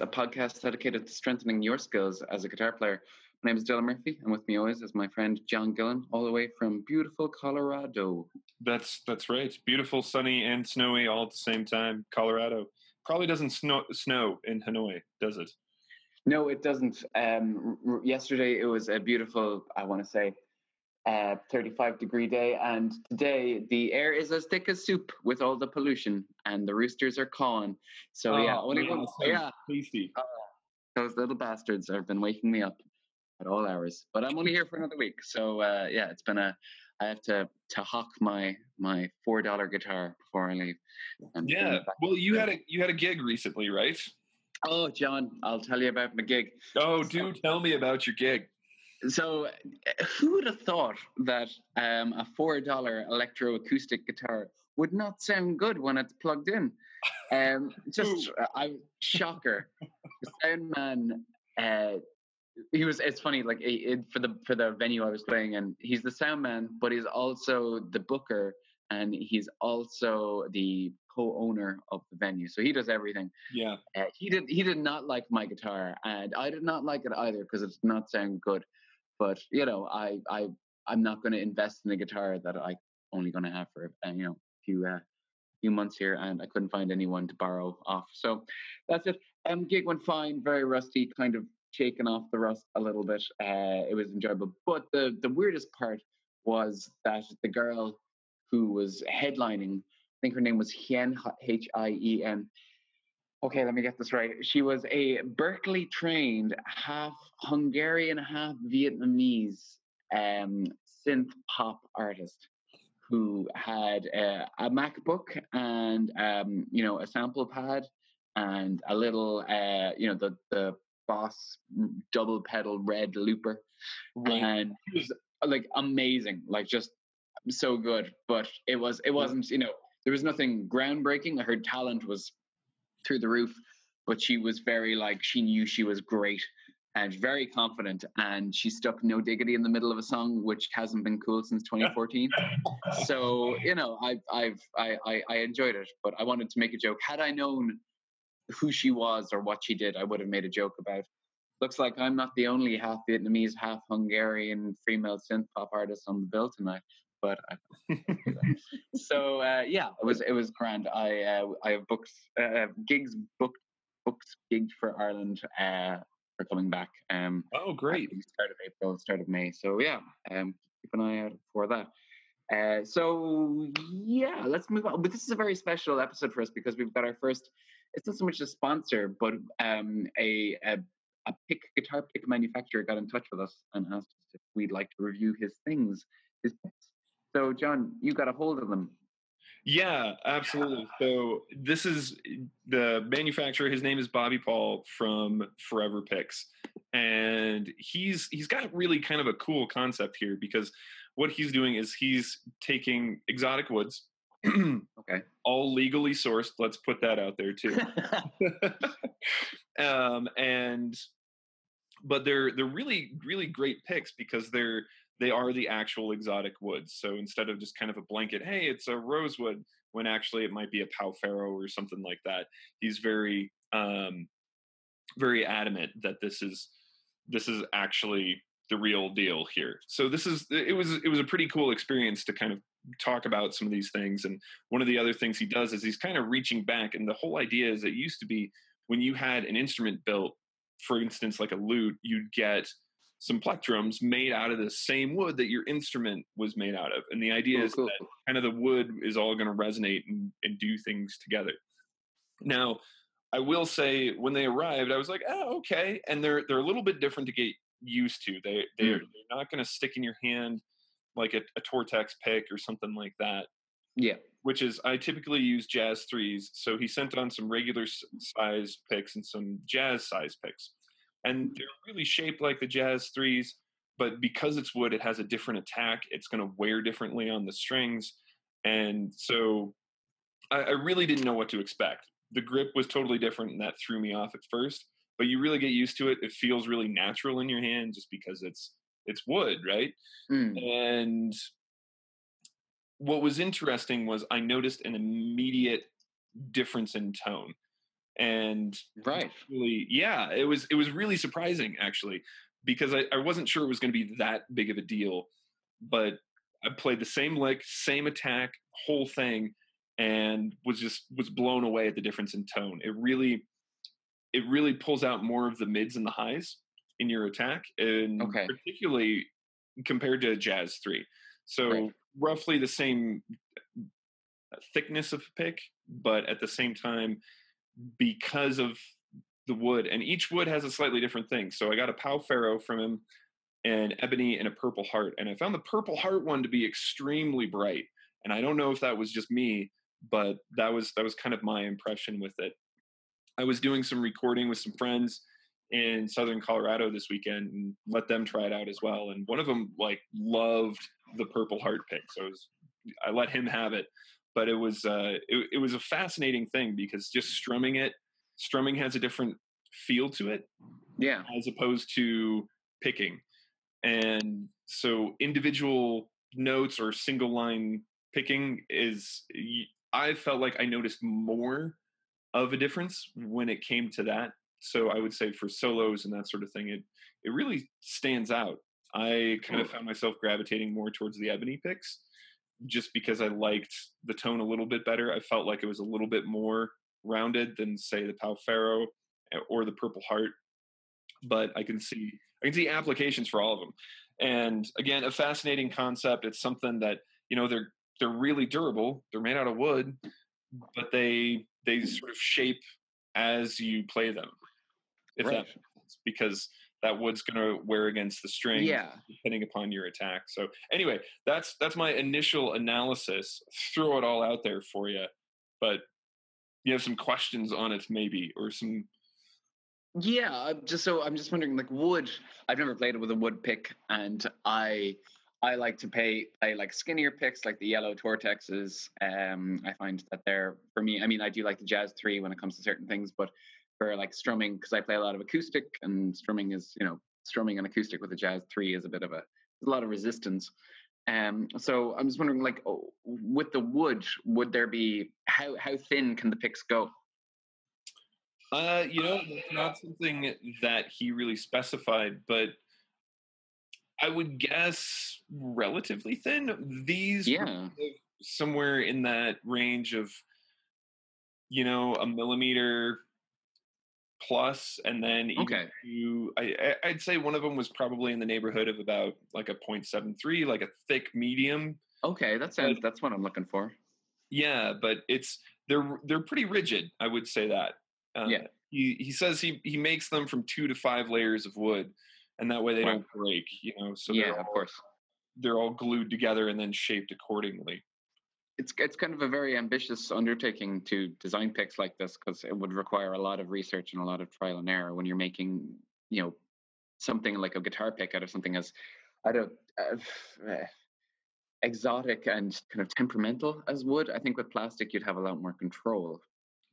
A podcast dedicated to strengthening your skills as a guitar player. My name is Dylan Murphy, and with me always is my friend John Gillen, all the way from beautiful Colorado. That's that's right. Beautiful, sunny, and snowy all at the same time. Colorado probably doesn't snow snow in Hanoi, does it? No, it doesn't. Um, r- yesterday it was a beautiful, I want to say, uh, 35 degree day, and today the air is as thick as soup with all the pollution, and the roosters are calling. So yeah, Oh, only man, one, sounds yeah, tasty. those little bastards have been waking me up at all hours. But I'm only here for another week, so uh, yeah, it's been a. I have to to hawk my my four dollar guitar before I leave. and Yeah. Well, you had a you had a gig recently, right? Oh, John, I'll tell you about my gig. Oh, do tell me about your gig. So, uh, who would have thought that um, a four dollar electroacoustic guitar would not sound good when it's plugged in? Um, just, I shocker. the sound man, uh, he was. It's funny, like it, for the for the venue I was playing in, he's the sound man, but he's also the booker, and he's also the co-owner of the venue. So he does everything. Yeah. Uh, he did. He did not like my guitar, and I did not like it either because it did not sound good. But you know, I I I'm not going to invest in a guitar that I only going to have for uh, you know a few uh, few months here, and I couldn't find anyone to borrow off. So that's it. Um, gig went fine. Very rusty, kind of shaking off the rust a little bit. Uh, it was enjoyable. But the the weirdest part was that the girl who was headlining, I think her name was Hien H I E N okay, let me get this right. She was a Berkeley trained, half Hungarian, half Vietnamese um, synth pop artist who had uh, a MacBook and um, you know a sample pad and a little uh, you know the the Boss double pedal red looper and it was like amazing, like just so good. But it was it wasn't you know there was nothing groundbreaking. Her talent was through the roof, but she was very like she knew she was great and very confident, and she stuck no diggity in the middle of a song, which hasn't been cool since 2014. so you know, I've I've I, I I enjoyed it, but I wanted to make a joke. Had I known who she was or what she did, I would have made a joke about. Looks like I'm not the only half Vietnamese, half Hungarian female synth pop artist on the bill tonight. But I, so uh, yeah, it was it was grand. I uh, I have booked uh, gigs booked books gigged for Ireland uh, for coming back. Um, Oh, great. the start of April, start of May. So yeah, um, keep an eye out for that. Uh, so yeah, let's move on. But this is a very special episode for us because we've got our first. It's not so much a sponsor, but um, a, a a pick guitar pick manufacturer got in touch with us and asked us if we'd like to review his things, his picks. So John, you got a hold of them. Yeah, absolutely. So this is the manufacturer. His name is Bobby Paul from Forever Picks, and he's he's got really kind of a cool concept here because what he's doing is he's taking exotic woods, Okay. all legally sourced. Let's put that out there too. um, and but they're they're really really great picks because they're they are the actual exotic woods. So instead of just kind of a blanket, hey, it's a rosewood, when actually it might be a pau ferro or something like that. He's very um, very adamant that this is this is actually the real deal here. So this is it was it was a pretty cool experience to kind of talk about some of these things. And one of the other things he does is he's kind of reaching back. And the whole idea is it used to be when you had an instrument built, for instance, like a lute, you'd get some plectrums made out of the same wood that your instrument was made out of. And the idea Cool, is cool. that kind of the wood is all going to resonate and, and do things together. Now, I will say when they arrived, I was like, oh, okay. And they're they're a little bit different to get used to. They they're, Mm. they're not going to stick in your hand like a, a Tortex pick or something like that. Yeah. Which is I typically use jazz threes. So he sent on some regular size picks and some jazz size picks, and they're really shaped like the jazz threes. But because it's wood, it has a different attack. It's going to wear differently on the strings, and so I, I really didn't know what to expect. The grip was totally different, and that threw me off at first. But you really get used to it. It feels really natural in your hand, just because it's it's wood, right? Mm. And what was interesting was I noticed an immediate difference in tone. And right really yeah it was it was really surprising actually because I, I wasn't sure it was going to be that big of a deal but i played the same lick same attack whole thing and was just was blown away at the difference in tone it really it really pulls out more of the mids and the highs in your attack and okay. particularly compared to jazz 3 so right. roughly the same uh, thickness of pick but at the same time because of the wood, and each wood has a slightly different thing. So I got a Pau Ferro from him, and ebony and a purple heart, and I found the purple heart one to be extremely bright. And I don't know if that was just me, but that was that was kind of my impression with it. I was doing some recording with some friends in southern Colorado this weekend and let them try it out as well. And one of them like loved the purple heart pick, so was, I let him have it but it was uh, it, it was a fascinating thing because just strumming it, strumming has a different feel to it, yeah, as opposed to picking, and so individual notes or single line picking is I felt like I noticed more of a difference when it came to that. So I would say for solos and that sort of thing, it it really stands out. I kind of found myself gravitating more towards the ebony picks just because I liked the tone a little bit better. I felt like it was a little bit more rounded than say the Pau Ferro eh, or the Purple Heart. But I can see I can see applications for all of them. And again, a fascinating concept. It's something that you know they're they're really durable. They're made out of wood, but they they sort of shape as you play them. If right. that because that wood's going to wear against the string yeah. depending upon your attack so anyway that's that's my initial analysis throw it all out there for you but you have some questions on it maybe or some yeah just so i'm just wondering like wood i've never played it with a wood pick and i i like to pay play like skinnier picks like the yellow tortexes um i find that they're for me i mean i do like the jazz three when it comes to certain things but for like strumming because I play a lot of acoustic and strumming is you know strumming and acoustic with a jazz three is a bit of a a lot of resistance. Um, so I'm just wondering, like, oh, with the wood, would there be how how thin can the picks go? Uh, you know, not something that he really specified, but I would guess relatively thin. These, yeah, somewhere in that range of, you know, a millimeter plus, and then okay, to, I, I'd say one of them was probably in the neighborhood of about like a 0.73, like a thick medium. Okay, that sounds but, that's what I'm looking for. Yeah, but it's they're they're pretty rigid. I would say that. Uh, yeah. He he says he he makes them from two to five layers of wood, and that way they don't break. You know, so yeah, all, of course, they're all glued together and then shaped accordingly it's it's kind of a very ambitious undertaking to design picks like this because it would require a lot of research and a lot of trial and error when you're making you know something like a guitar pick out of something as I don't uh, exotic and kind of temperamental as wood. I think with plastic you'd have a lot more control.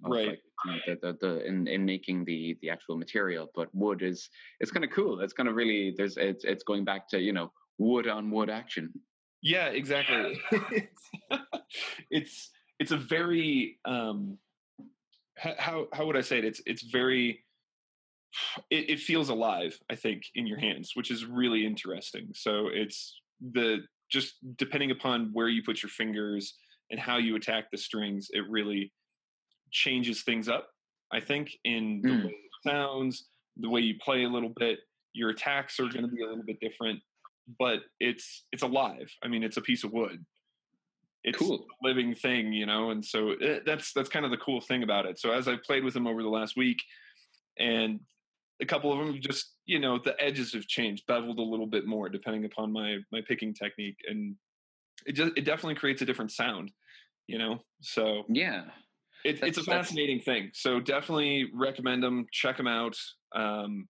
right. Like, you know, the, the, the, in, in making the the actual material, but wood is it's kind of cool. It's kind of really there's it's it's going back to you know wood on wood action. Yeah, exactly. it's, it's a very um how how would I say it? It's it's very it, it feels alive, I think, in your hands, which is really interesting. So it's the just depending upon where you put your fingers and how you attack the strings, it really changes things up. I think in the mm. way it sounds, the way you play a little bit, your attacks are going to be a little bit different but it's it's alive. I mean, it's a piece of wood. It's cool. a living thing, you know, and so it, eh, that's that's kind of the cool thing about it. So as I played with them over the last week, and a couple of them just you know the edges have changed, beveled a little bit more depending upon my my picking technique, and it just it definitely creates a different sound, you know. So yeah, it, it's a fascinating thing. So definitely recommend them. Check them out. Um,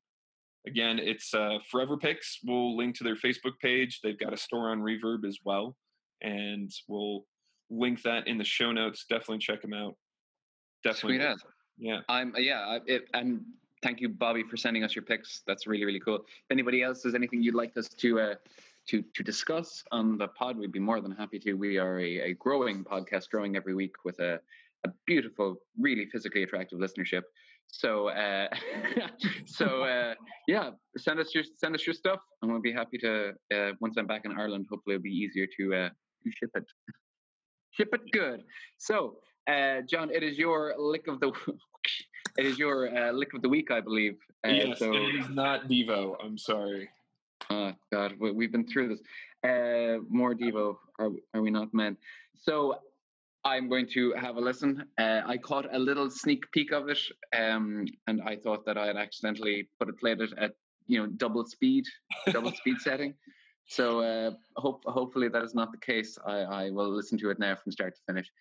Again, it's uh, Forever Picks. We'll link to their Facebook page. They've got a store on Reverb as well, and we'll link that in the show notes. Definitely check them out. Definitely, yeah. I'm yeah. It, and thank you, Bobby, for sending us your picks. That's really really cool. If anybody else has anything you'd like us to uh, to to discuss on the pod, we'd be more than happy to. We are a, a growing podcast, growing every week with a a beautiful, really physically attractive listenership. So, uh, so uh, yeah, send us your send us your stuff, and we'll be happy to. Uh, once I'm back in Ireland, hopefully it'll be easier to to ship it. Ship it good. So, uh, John, it is your lick of the. it is your uh, lick of the week, I believe. Uh, yes, so, it is not Devo. I'm sorry. Oh God, we, we've been through this. Uh, more Devo, are are we not men? So I'm going to have a listen. Uh, I caught a little sneak peek of it, um, and I thought that I had accidentally put it played it at you know double speed, double speed setting. So uh, hope hopefully that is not the case. I, I will listen to it now from start to finish.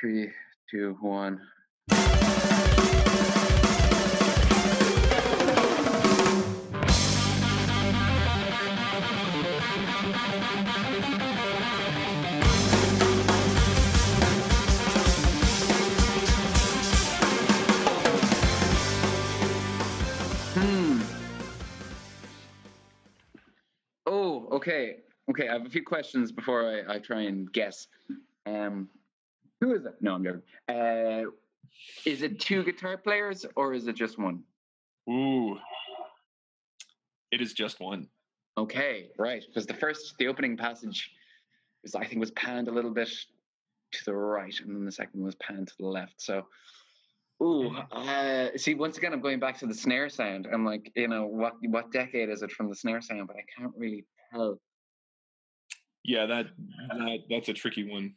Three, two, one. Okay. Okay, I have a few questions before I, I try and guess. Um, who is it? No, I'm joking. Uh, is it two guitar players or is it just one? Ooh, it is just one. Okay, right. Because the first, the opening passage was, I think, was panned a little bit to the right, and then the second was panned to the left. So, ooh, uh, see, once again, I'm going back to the snare sound. I'm like, you know, what what decade is it from the snare sound? But I can't really tell. Yeah, that that that's a tricky one.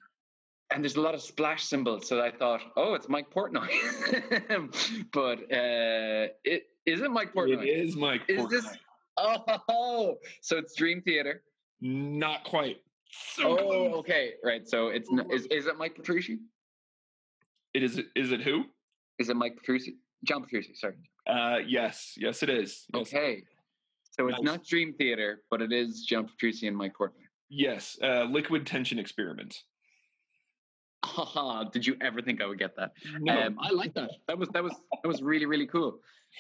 and there's a lot of splash cymbals, So I thought, oh, it's Mike Portnoy. but uh, it is it Mike Portnoy? It is Mike. Is Portnoy. this? Oh, so it's Dream Theater. Not quite. So Oh, close. okay, right. So it's is is it Mike Petrucci? It is. Is it who? Is it Mike Petrucci? John Petrucci. Sorry. Uh, yes, yes, it is. Yes, Okay. So it's not Dream Theater, but it is John Petrucci and Mike Portnoy. yes. Uh, liquid tension experiment. Haha, did you ever think I would get that? No, Um, I like that. That was that was that was really really cool.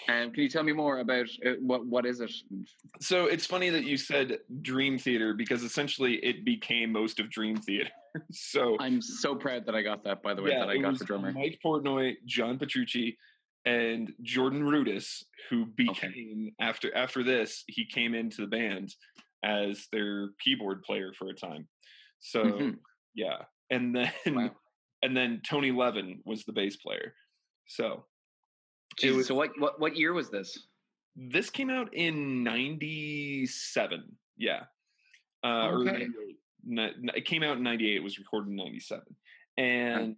Um, can you tell me more about uh, what what is it? so it's funny that you said Dream Theater because essentially it became most of Dream Theater. so I'm so proud that I got that. By the way, yeah, that I got the drummer. Mike Portnoy, John Petrucci, and Jordan Rudess, who became after after this, he came into the band as their keyboard player for a time. So Mhm. yeah, and then Wow. and then Tony Levin was the bass player. So it was- so what, what what year was this? this came out in '97. Yeah, uh, or Okay. 98. Ni- ni- it came out in '98. It was recorded in '97, and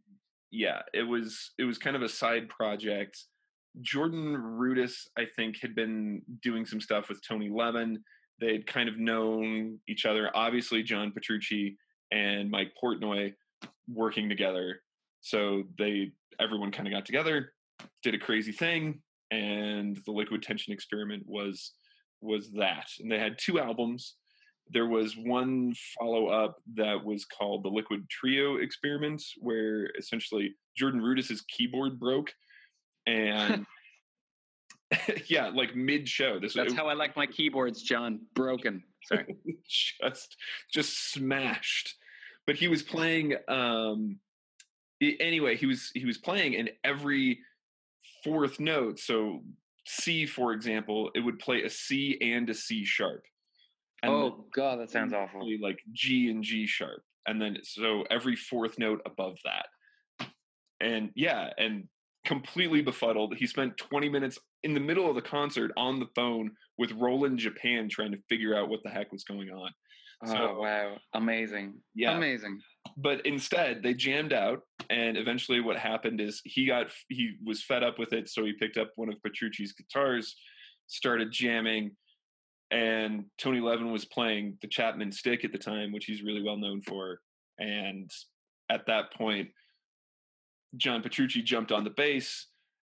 yeah, it was it was kind of a side project. Jordan Rudess, I think, had been doing some stuff with Tony Levin. They'd kind of known each other. Obviously, John Petrucci and Mike Portnoy working together. So they everyone kind of got together, did a crazy thing, and the Liquid Tension Experiment was was that. And they had two albums. There was one follow up that was called the Liquid Trio Experiment, where essentially Jordan Rudess's keyboard broke, and yeah, like mid show. This That's it- how I like my keyboards, John. Broken. Sorry. just just smashed but he was playing um anyway he was he was playing and every fourth note so c for example it would play a c and a c sharp and oh God, that sounds awful. like g and g sharp and then so every fourth note above that and yeah and completely befuddled. He spent 20 minutes in the middle of the concert on the phone with roland japan trying to figure out what the heck was going on. Oh wow, amazing. yeah. Amazing. but instead they jammed out and eventually what happened is he got he was fed up with it so he picked up one of petrucci's guitars started jamming and tony levin was playing the chapman stick at the time which he's really well known for. And at that point john petrucci jumped on the bass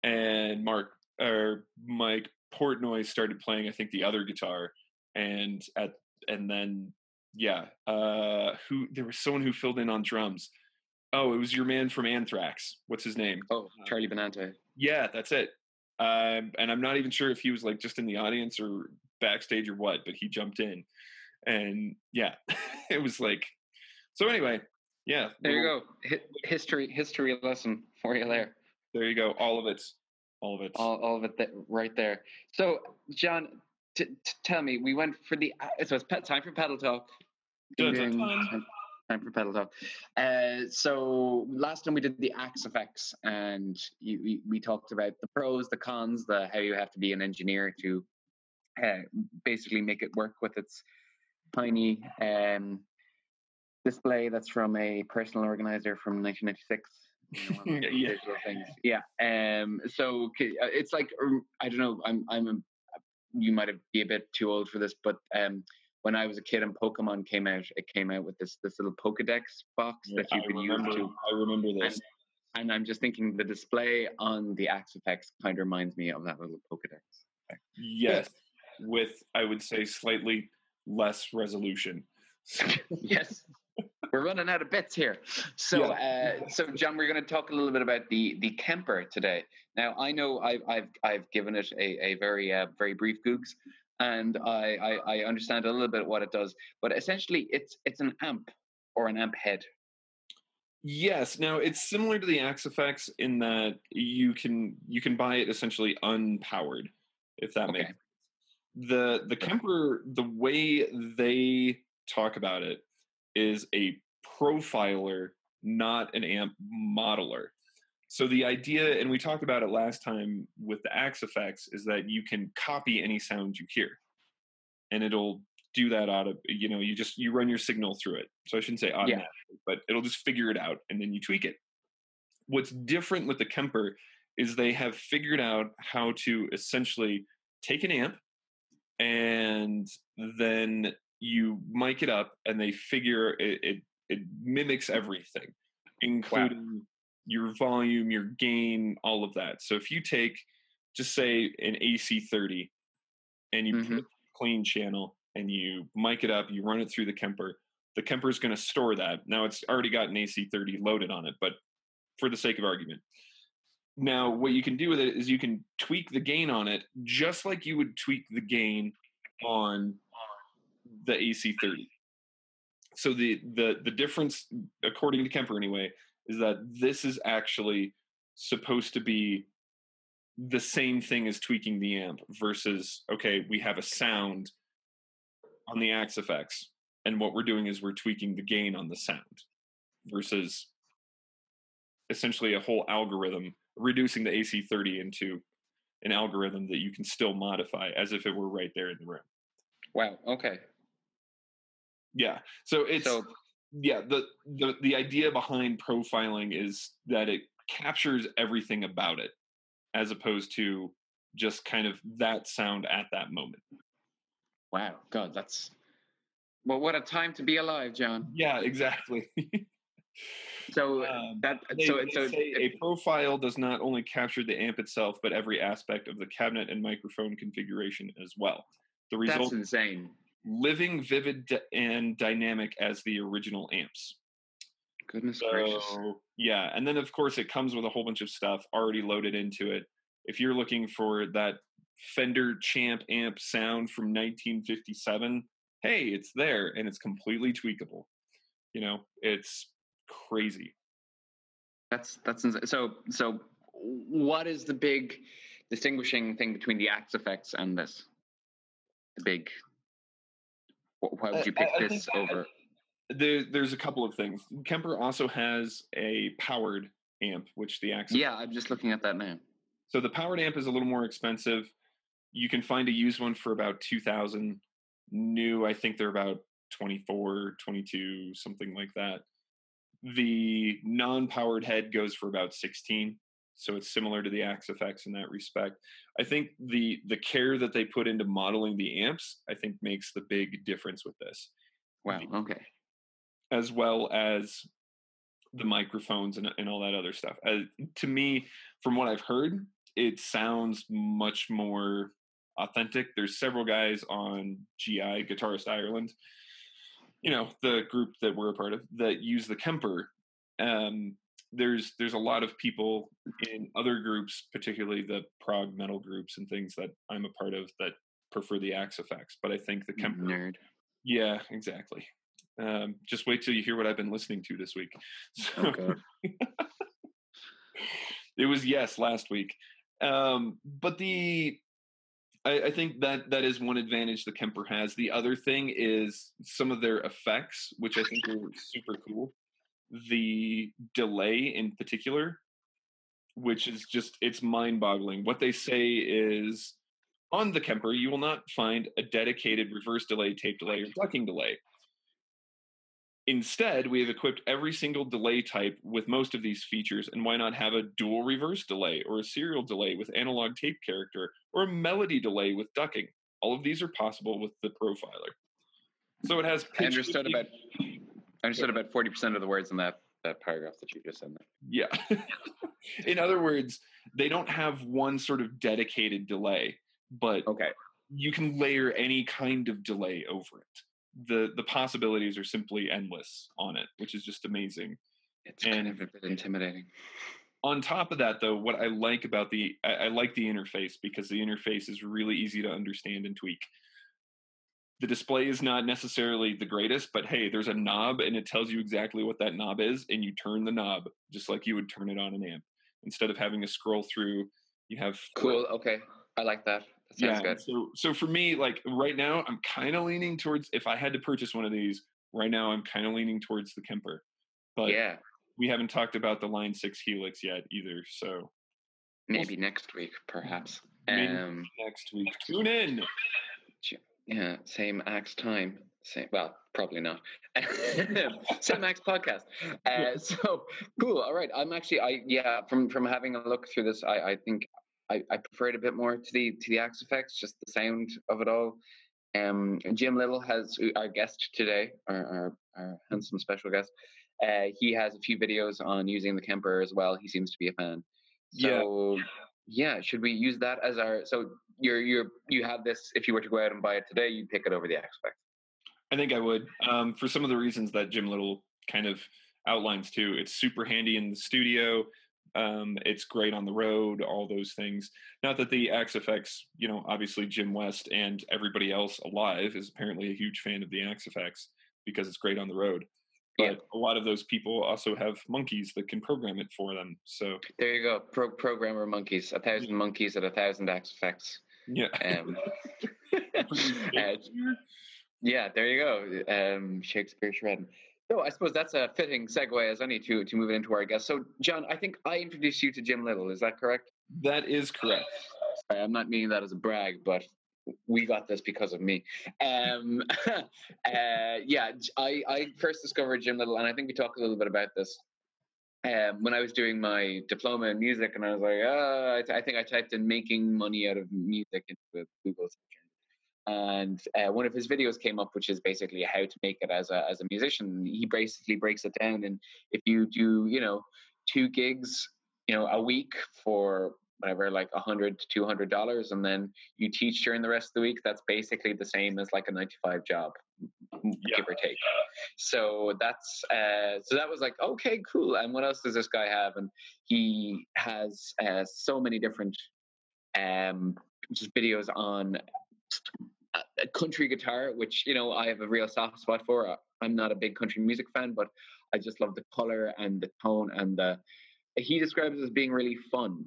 and mark or mike portnoy started playing i think the other guitar and at and then yeah uh who there was someone who filled in on drums. Oh it was your man from anthrax. What's his name? Oh, Charlie Benante. yeah that's it. Um and i'm not even sure if he was like just in the audience or backstage or what but he jumped in. And yeah it was like so anyway yeah There you go. Hi- history history lesson for you there. there you go all of it all of it. All, all of it th- right there. So, John, t- t- tell me, we went for the uh, so it's time for pedal talk. Dun, dun, Ding, dun. Time, time for pedal talk. Uh, so last time we did the Axe-Fx, and you, we, we talked about the pros, the cons, the how you have to be an engineer to uh, basically make it work with its tiny um, display that's from a personal organizer from 1996. you know, Yeah. things. Yeah. Um. So uh, it's like um, I don't know. I'm. I'm. A, you might be a bit too old for this, but um, when I was a kid and Pokemon came out, it came out with this this little Pokedex box that you I could remember, use to. I remember this. And I'm just thinking the display on the Axe-Fx kind of reminds me of that little Pokedex. Yes, with I would say slightly less resolution. yes. We're running out of bits here. So, uh, so John, we're going to talk a little bit about the the Kemper today. Now, I know I've I've I've given it a, a very uh, very brief googs, and I, I I understand a little bit what it does. But essentially, it's it's an amp or an amp head. Yes. Now it's similar to the Axe-Fx in that you can you can buy it essentially unpowered, if that makes Okay. the the Kemper the way they talk about it is a profiler, not an amp modeler. So the idea, and we talked about it last time with the Axe-Fx, is that you can copy any sound you hear, and it'll do that out of you know you just you run your signal through it. So I shouldn't say automatically, but it'll just figure it out, and then you tweak it. What's different with the Kemper is they have figured out how to essentially take an amp and then you mic it up and they figure it it, it mimics everything including your volume your gain all of that so if you take just say an ac30 and you Mhm. put a clean channel and you mic it up you run it through the kemper the kemper is going to store that now it's already got an ac30 loaded on it but for the sake of argument now, what you can do with it is you can tweak the gain on it just like you would tweak the gain on the AC30. So the the the difference, according to Kemper anyway, is that this is actually supposed to be the same thing as tweaking the amp versus okay, we have a sound on the Axe-Fx, and what we're doing is we're tweaking the gain on the sound versus essentially a whole algorithm reducing the AC30 into an algorithm that you can still modify as if it were right there in the room. Wow. Okay. Yeah. So it's So yeah, the the the idea behind profiling is that it captures everything about it as opposed to just kind of that sound at that moment. wow. God, that's well. What a time to be alive, John. Yeah, exactly. So Um, that They, so they so a profile does not only capture the amp itself, but every aspect of the cabinet and microphone configuration as well. The result that's insane. Living, vivid, and dynamic as the original amps. Goodness gracious. Yeah, and then of course it comes with a whole bunch of stuff already loaded into it. If you're looking for that Fender Champ amp sound from 1957, hey, it's there and it's completely tweakable. You know, it's crazy. That's that's insane. so so. What is the big distinguishing thing between the Axe-Fx and this? The big. Wh- Why would you pick I- I this over? There, there's a couple of things. Kemper also has a powered amp, which the Axe-Fx Yeah, I'm just looking at that now. So the powered amp is a little more expensive. You can find a used one for about 2000 new I think they're about 24, 22, something like that. The non-powered head goes for about 16, so it's similar to the Axe-Fx in that respect. I think the the care that they put into modeling the amps I think makes the big difference with this Wow. Okay. as well as the microphones and, and all that other stuff. Uh, to me, from what I've heard, it sounds much more authentic. There's several guys on GI, Guitarist Ireland, you know, the group that we're a part of that use the Kemper. Um, there's there's a lot of people in other groups, particularly the prog metal groups and things that I'm a part of that prefer the Axe-Fx. But I think the Kemper Nerd. yeah, exactly. Um, just wait till you hear what I've been listening to this week. So, god. it was yes last week. Um, but the I, I, think that that is one advantage the Kemper has. The other thing is some of their effects, which I think are super cool. The delay in particular, which is just it's mind-boggling. What they say is on the Kemper, you will not find a dedicated reverse delay, tape delay, or ducking delay. Instead, we have equipped every single delay type with most of these features, and why not have a dual reverse delay, or a serial delay with analog tape character, or a melody delay with ducking? All of these are possible with the profiler. So it has. I understood about. I understood about forty percent of the words in that that paragraph that you just said. There. Yeah. in other words, they don't have one sort of dedicated delay, but okay, you can layer any kind of delay over it the the possibilities are simply endless on it, which is just amazing. It's and kind of a bit intimidating. On top of that, though, what I like about the I, I like the interface because the interface is really easy to understand and tweak. The display is not necessarily the greatest, but hey, there's a knob and it tells you exactly what that knob is, and you turn the knob just like you would turn it on an amp. Instead of having to scroll through, you have cool. Okay, I like that yeah. Good. So so for me, like right now, I'm kind of leaning towards if I had to purchase one of these right now, I'm kind of leaning towards the Kemper. But yeah, we haven't talked about the Line Six Helix yet either. So maybe we'll, next week, perhaps. Maybe um, next week. Tune in. Yeah, same axe time. Same. Well, probably not. same axe podcast. Uh, so cool. All right. I'm actually. I yeah. From from having a look through this, I I think I, I prefer it a bit more to the to the Axe-Fx, just the sound of it all. Um, Jim Lill has our guest today, our, our, our handsome special guest. Uh, he has a few videos on using the Kemper as well. He seems to be a fan. So yeah. yeah, should we use that as our? So you're you're you have this. If you were to go out and buy it today, you'd pick it over the Axe-Fx. I think I would, um, for some of the reasons that Jim Lill kind of outlines too. It's super handy in the studio. Um, it's great on the road, all those things. Not that the Axe-Fx, you know, obviously Jim West and everybody else alive is apparently a huge fan of the Axe-Fx because it's great on the road. But yeah. a lot of those people also have monkeys that can program it for them. So there you go, Pro- programmer monkeys, a thousand yeah. monkeys at a thousand Axe-Fx. Yeah. Um, uh, yeah, there you go. Um, Shakespeare shredding. So I suppose that's a fitting segue as any to to move it into our guest. So John, I think I introduced you to Jim Lill. Is that correct? That is correct. Sorry, I'm not meaning that as a brag, but we got this because of me. Um, uh, yeah, I, I first discovered Jim Lill, and I think we talked a little bit about this um, when I was doing my diploma in music, and I was like, uh, I, th- I, think I typed in making money out of music into Google search and uh, one of his videos came up which is basically how to make it as a as a musician he basically breaks it down and if you do you know two gigs you know a week for whatever like a hundred to two hundred dollars and then you teach during the rest of the week that's basically the same as like a 95 job yeah. give or take so that's uh so that was like okay cool and what else does this guy have and he has uh, so many different um just videos on country guitar, which you know I have a real soft spot for. Uh, I'm not a big country music fan, but I just love the color and the tone and the. He describes it as being really fun,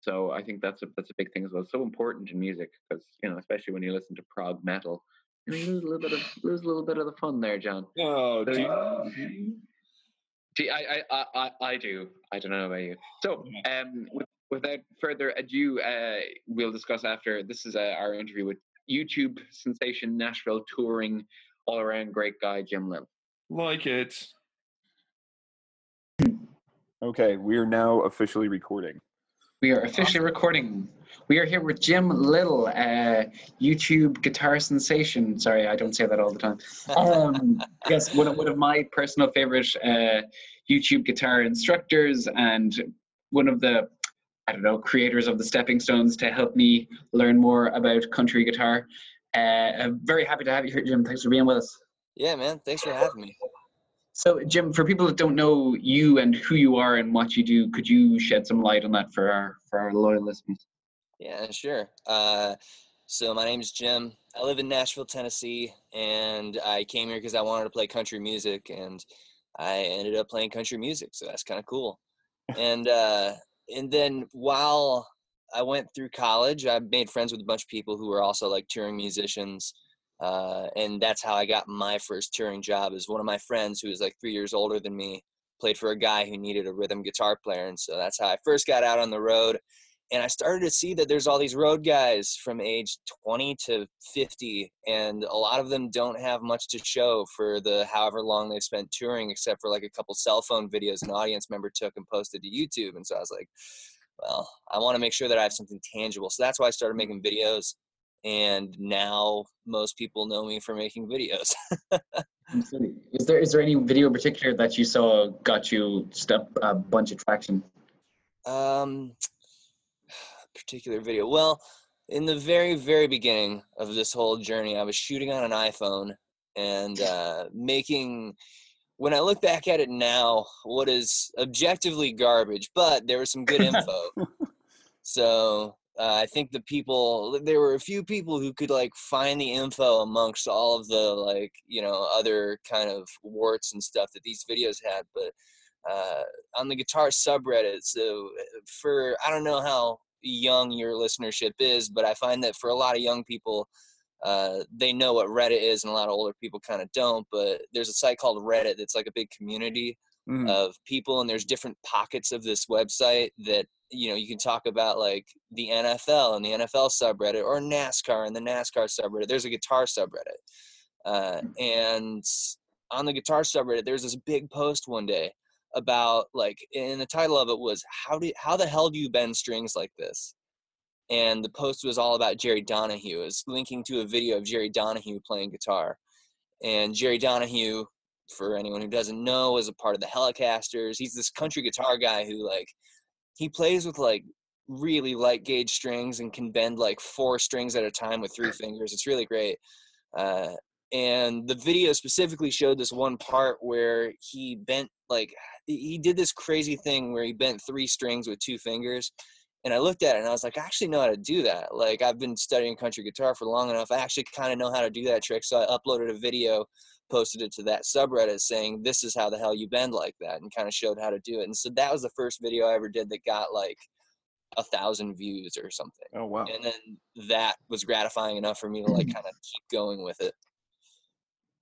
so I think that's a that's a big thing as well. It's so important in music because you know, especially when you listen to prog metal, you, know, you lose a little bit of lose a little bit of the fun there, John. Oh, do you, do I, I, I, I do. I don't know about you. So, um, without further ado, uh, we'll discuss after. This is uh, our interview with YouTube sensation, Nashville touring, all around great guy, Jim Lill. Like it. Okay, we are now officially recording. We are officially recording. We are here with Jim Lill, uh, YouTube guitar sensation. Sorry, I don't say that all the time. Um, yes, one of, one of my personal favorite uh, YouTube guitar instructors and one of the I don't know, creators of the stepping stones to help me learn more about country guitar. Uh, I'm very happy to have you here, Jim. Thanks for being with us. Yeah, man. Thanks for having me. So, Jim, for people that don't know you and who you are and what you do, could you shed some light on that for our for our loyal listeners? Yeah, sure. Uh, so, my name is Jim. I live in Nashville, Tennessee, and I came here because I wanted to play country music, and I ended up playing country music. So that's kind of cool. and uh, and then while I went through college. I made friends with a bunch of people who were also like touring musicians. Uh, and that's how I got my first touring job. Is one of my friends who was like three years older than me played for a guy who needed a rhythm guitar player, and so that's how I first got out on the road. And I started to see that there's all these road guys from age 20 to 50, and a lot of them don't have much to show for the however long they've spent touring, except for like a couple cell phone videos an audience member took and posted to YouTube. And so I was like, well, I want to make sure that I have something tangible. So that's why I started making videos and now most people know me for making videos. is there is there any video in particular that you saw got you step a bunch of traction? Um, particular video. Well, in the very very beginning of this whole journey, I was shooting on an iPhone and uh, making. When I look back at it now, what is objectively garbage, but there was some good info. so uh, I think the people there were a few people who could like find the info amongst all of the like you know other kind of warts and stuff that these videos had, but uh, on the guitar subreddit. So uh, for I don't know how young your listenership is, but I find that for a lot of young people, uh, they know what Reddit is, and a lot of older people kind of don't. But there's a site called Reddit that's like a big community mm. of people, and there's different pockets of this website that you know you can talk about like the NFL and the NFL subreddit or NASCAR and the NASCAR subreddit. There's a guitar subreddit, uh, mm. and on the guitar subreddit, there's this big post one day about like, and the title of it was how do how the hell do you bend strings like this? And the post was all about Jerry Donahue. It was linking to a video of Jerry Donahue playing guitar, and Jerry Donahue. For anyone who doesn't know, is a part of the Hellecasters. He's this country guitar guy who like he plays with like really light gauge strings and can bend like four strings at a time with three fingers. It's really great. Uh, and the video specifically showed this one part where he bent like he did this crazy thing where he bent three strings with two fingers and i looked at it and i was like i actually know how to do that like i've been studying country guitar for long enough i actually kind of know how to do that trick so i uploaded a video posted it to that subreddit saying this is how the hell you bend like that and kind of showed how to do it and so that was the first video i ever did that got like a thousand views or something oh wow. and then that was gratifying enough for me to like kind of keep going with it.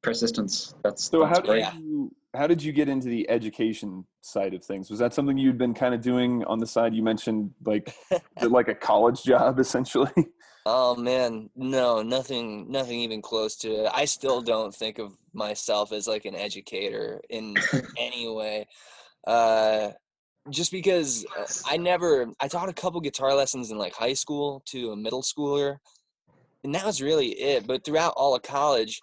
Persistence that's so that's how did you how did you get into the education side of things? Was that something you'd been kind of doing on the side? You mentioned like like a college job essentially Oh man, no, nothing, nothing even close to it. I still don't think of myself as like an educator in any way. Uh, just because uh, I never, I taught a couple guitar lessons in like high school to a middle schooler, and that was really it. But throughout all of college,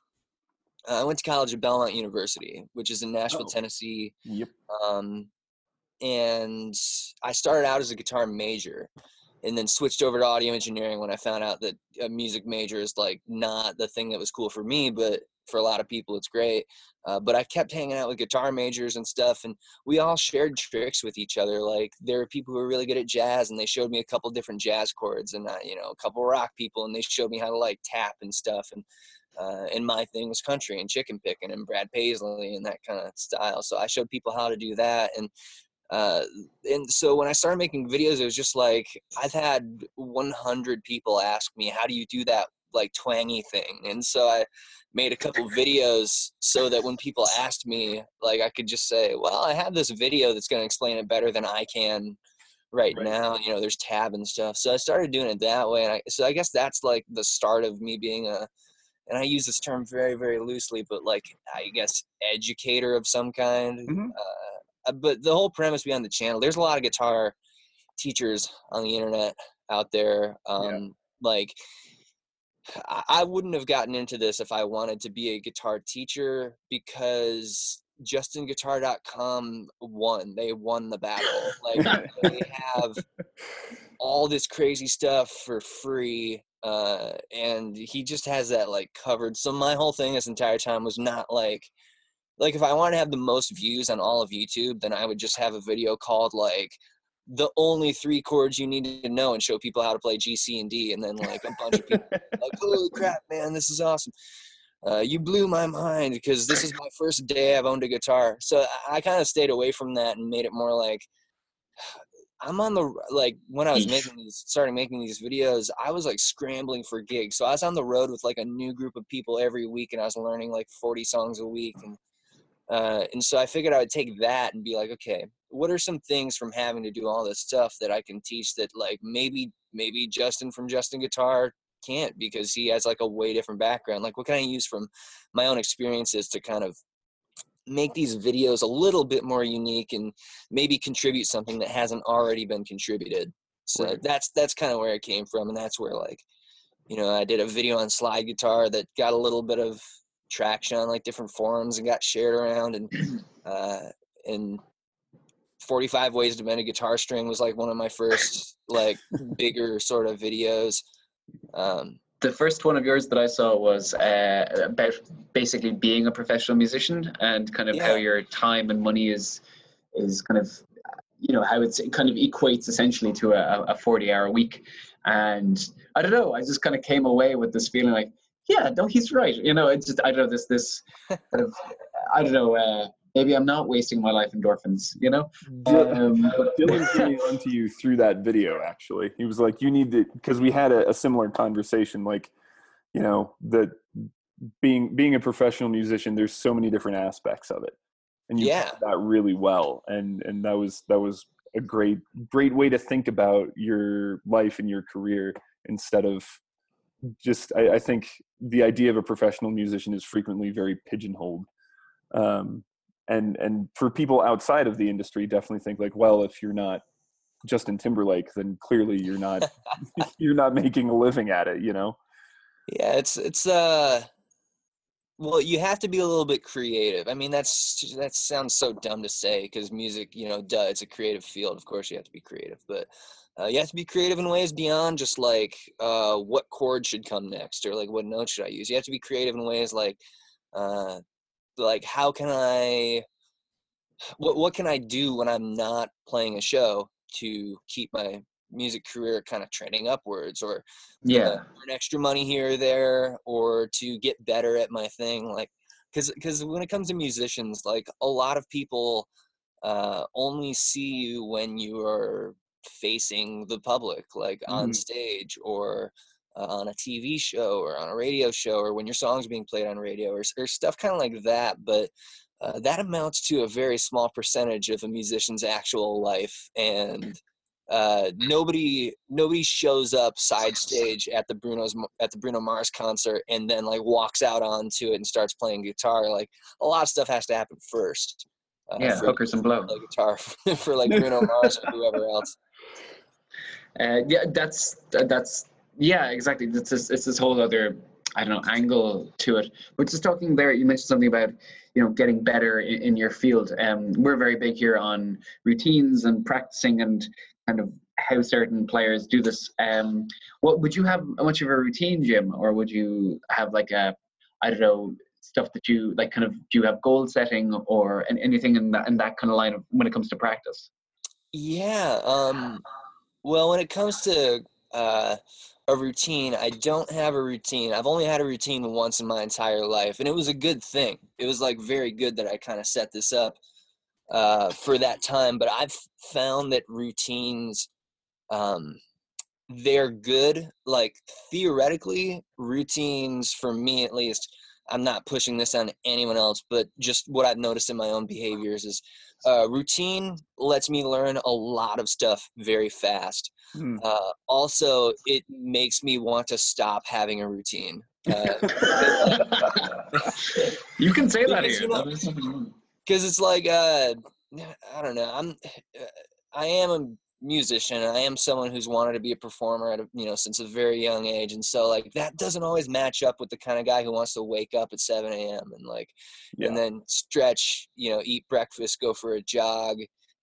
uh, I went to college at Belmont University, which is in Nashville, Oh. Tennessee. yep Um, and I started out as a guitar major and then switched over to audio engineering when I found out that a music major is like not the thing that was cool for me, but for a lot of people it's great. Uh, but I kept hanging out with guitar majors and stuff, and we all shared tricks with each other. Like there were people who were really good at jazz, and they showed me a couple different jazz chords, and uh, you know a couple rock people, and they showed me how to like tap and stuff. And uh, and my thing was country and chicken picking and Brad Paisley and that kind of style. So I showed people how to do that, and uh, and so when I started making videos, it was just like I've had 100 people ask me, "How do you do that like twangy thing?" And so I made a couple videos so that when people asked me, like I could just say, "Well, I have this video that's going to explain it better than I can." Right, Right. now, you know, there's tab and stuff. So I started doing it that way, and I, so I guess that's like the start of me being a and I use this term very, very loosely, but like I guess educator of some kind. Mhm. Uh, but the whole premise behind the channel, there's a lot of guitar teachers on the internet out there. Um, Like I I wouldn't have gotten into this if I wanted to be a guitar teacher because justinguitar.com won. They won the battle. Like they have all this crazy stuff for free uh and he just has that like covered so my whole thing this entire time was not like like if i want to have the most views on all of youtube then i would just have a video called like the only three chords you need to know and show people how to play g c and d and then like a bunch of people like holy crap man this is awesome. Uh, you blew my mind because this is my first day i've owned a guitar. So i, I kind of stayed away from that and made it more like I'm on the like when I was making these, starting making these videos, I was like scrambling for gigs. So I was on the road with like a new group of people every week, and I was learning like 40 songs a week, and uh, and so I figured I would take that and be like, okay, what are some things from having to do all this stuff that I can teach that like maybe maybe Justin from Justin Guitar can't because he has like a way different background. Like, what can I use from my own experiences to kind of make these videos a little bit more unique and maybe contribute something that hasn't already been contributed. So Right. that's that's kind of where it came from, and that's where like, you know, I did a video on slide guitar that got a little bit of traction on like different forums and got shared around, and uh, and 45 ways to bend a guitar string was like one of my first like bigger sort of videos. Um, the first one of yours that I saw was uh, about basically being a professional musician and kind of how your time and money is is kind of you know how it's it kind of equates essentially to a, a 40 hour week and i don't know i just kind of came away with this feeling like yeah no he's right you know it's just i don't know this this kind of i don't know uh, maybe i'm not wasting my life endorphins you know um, but Dylan came on to you through that video. Actually, he was like, "You need to," because we had a, a similar conversation. Like, you know, that being being a professional musician, there's so many different aspects of it, and you Yeah. that really well. And and that was that was a great great way to think about your life and your career instead of just. I, I think the idea of a professional musician is frequently very pigeonholed. Um, and and for people outside of the industry definitely think like well if you're not justin timberlake then clearly you're not you're not making a living at it you know yeah, it's it's uh, well, you have to be a little bit creative. I mean, that's that sounds so dumb to say because music, you know, duh, it's a creative field. Of course, you have to be creative, but uh, you have to be creative in ways beyond just like uh, what chord should come next or like what note should I use. You have to be creative in ways like uh, like how can I what what can I do when I'm not playing a show to keep my music career kind of trending upwards or yeah earn extra money here or there or to get better at my thing like because because when it comes to musicians like a lot of people uh only see you when you are facing the public like on Mhm. stage or uh, on a tv show or on a radio show or when your song's being played on radio or, or stuff kind of like that but uh, that amounts to a very small percentage of a musician's actual life and uh, nobody nobody shows up side stage at the Bruno's at the Bruno Mars concert and then like walks out onto it and starts playing guitar. Like a lot of stuff has to happen first. Uh, yeah for hookers and blow guitar for like Bruno Mars or whoever else. Uh, yeah, that's that's yeah, exactly. It's this, it's this whole other I don't know angle to it. But just talking there, you mentioned something about you know getting better in, in your field. Um, we're very big here on routines and practicing and kind of how certain players do this. Um, what would you have much of a routine, Jim, or would you have like a I don't know stuff that you like kind of do you have goal setting or an- anything in that in that kind of line of when it comes to practice? Yeah. Um, well, when it comes to uh, a routine, I don't have a routine. I've only had a routine once in my entire life, and it was a good thing. It was like very good that I kind of set this up uh, for that time. But I've found that routines, um, they're good. Like theoretically, routines for me at least. I'm not pushing this on anyone else, but just what I've noticed in my own behaviors is uh, routine lets me learn a lot of stuff very fast. Hmm. Uh, also, it makes me want to stop having a routine. Uh, you can say that Because, here. you know- That is something- because it's like uh i don't know i'm uh, i am a musician and i am someone who's wanted to be a performer at a, you know since a very young age and so like that doesn't always match up with the kind of guy who wants to wake up at 7 a.m and like Yeah. and then stretch you know eat breakfast go for a jog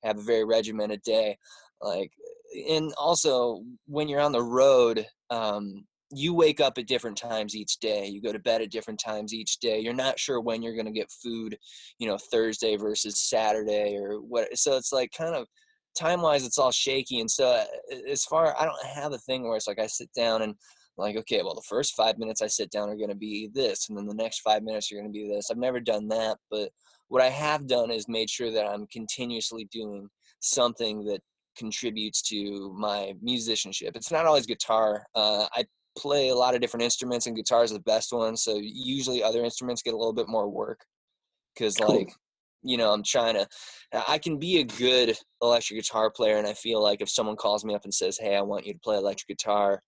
have a very regimented day like and also when you're on the road um you wake up at different times each day you go to bed at different times each day you're not sure when you're going to get food you know thursday versus saturday or what so it's like kind of time wise it's all shaky and so uh, as far i don't have a thing where it's like i sit down and like okay well the first five minutes i sit down are going to be this and then the next five minutes are going to be this i've never done that but what i have done is made sure that i'm continuously doing something that contributes to my musicianship. It's not always guitar. Uh, I play a lot of different instruments, and guitar is the best one. So usually other instruments get a little bit more work because, Cool. like, you know, I'm trying to. I can be a good electric guitar player, and I feel like if someone calls me up and says, "Hey, I want you to play electric guitar,"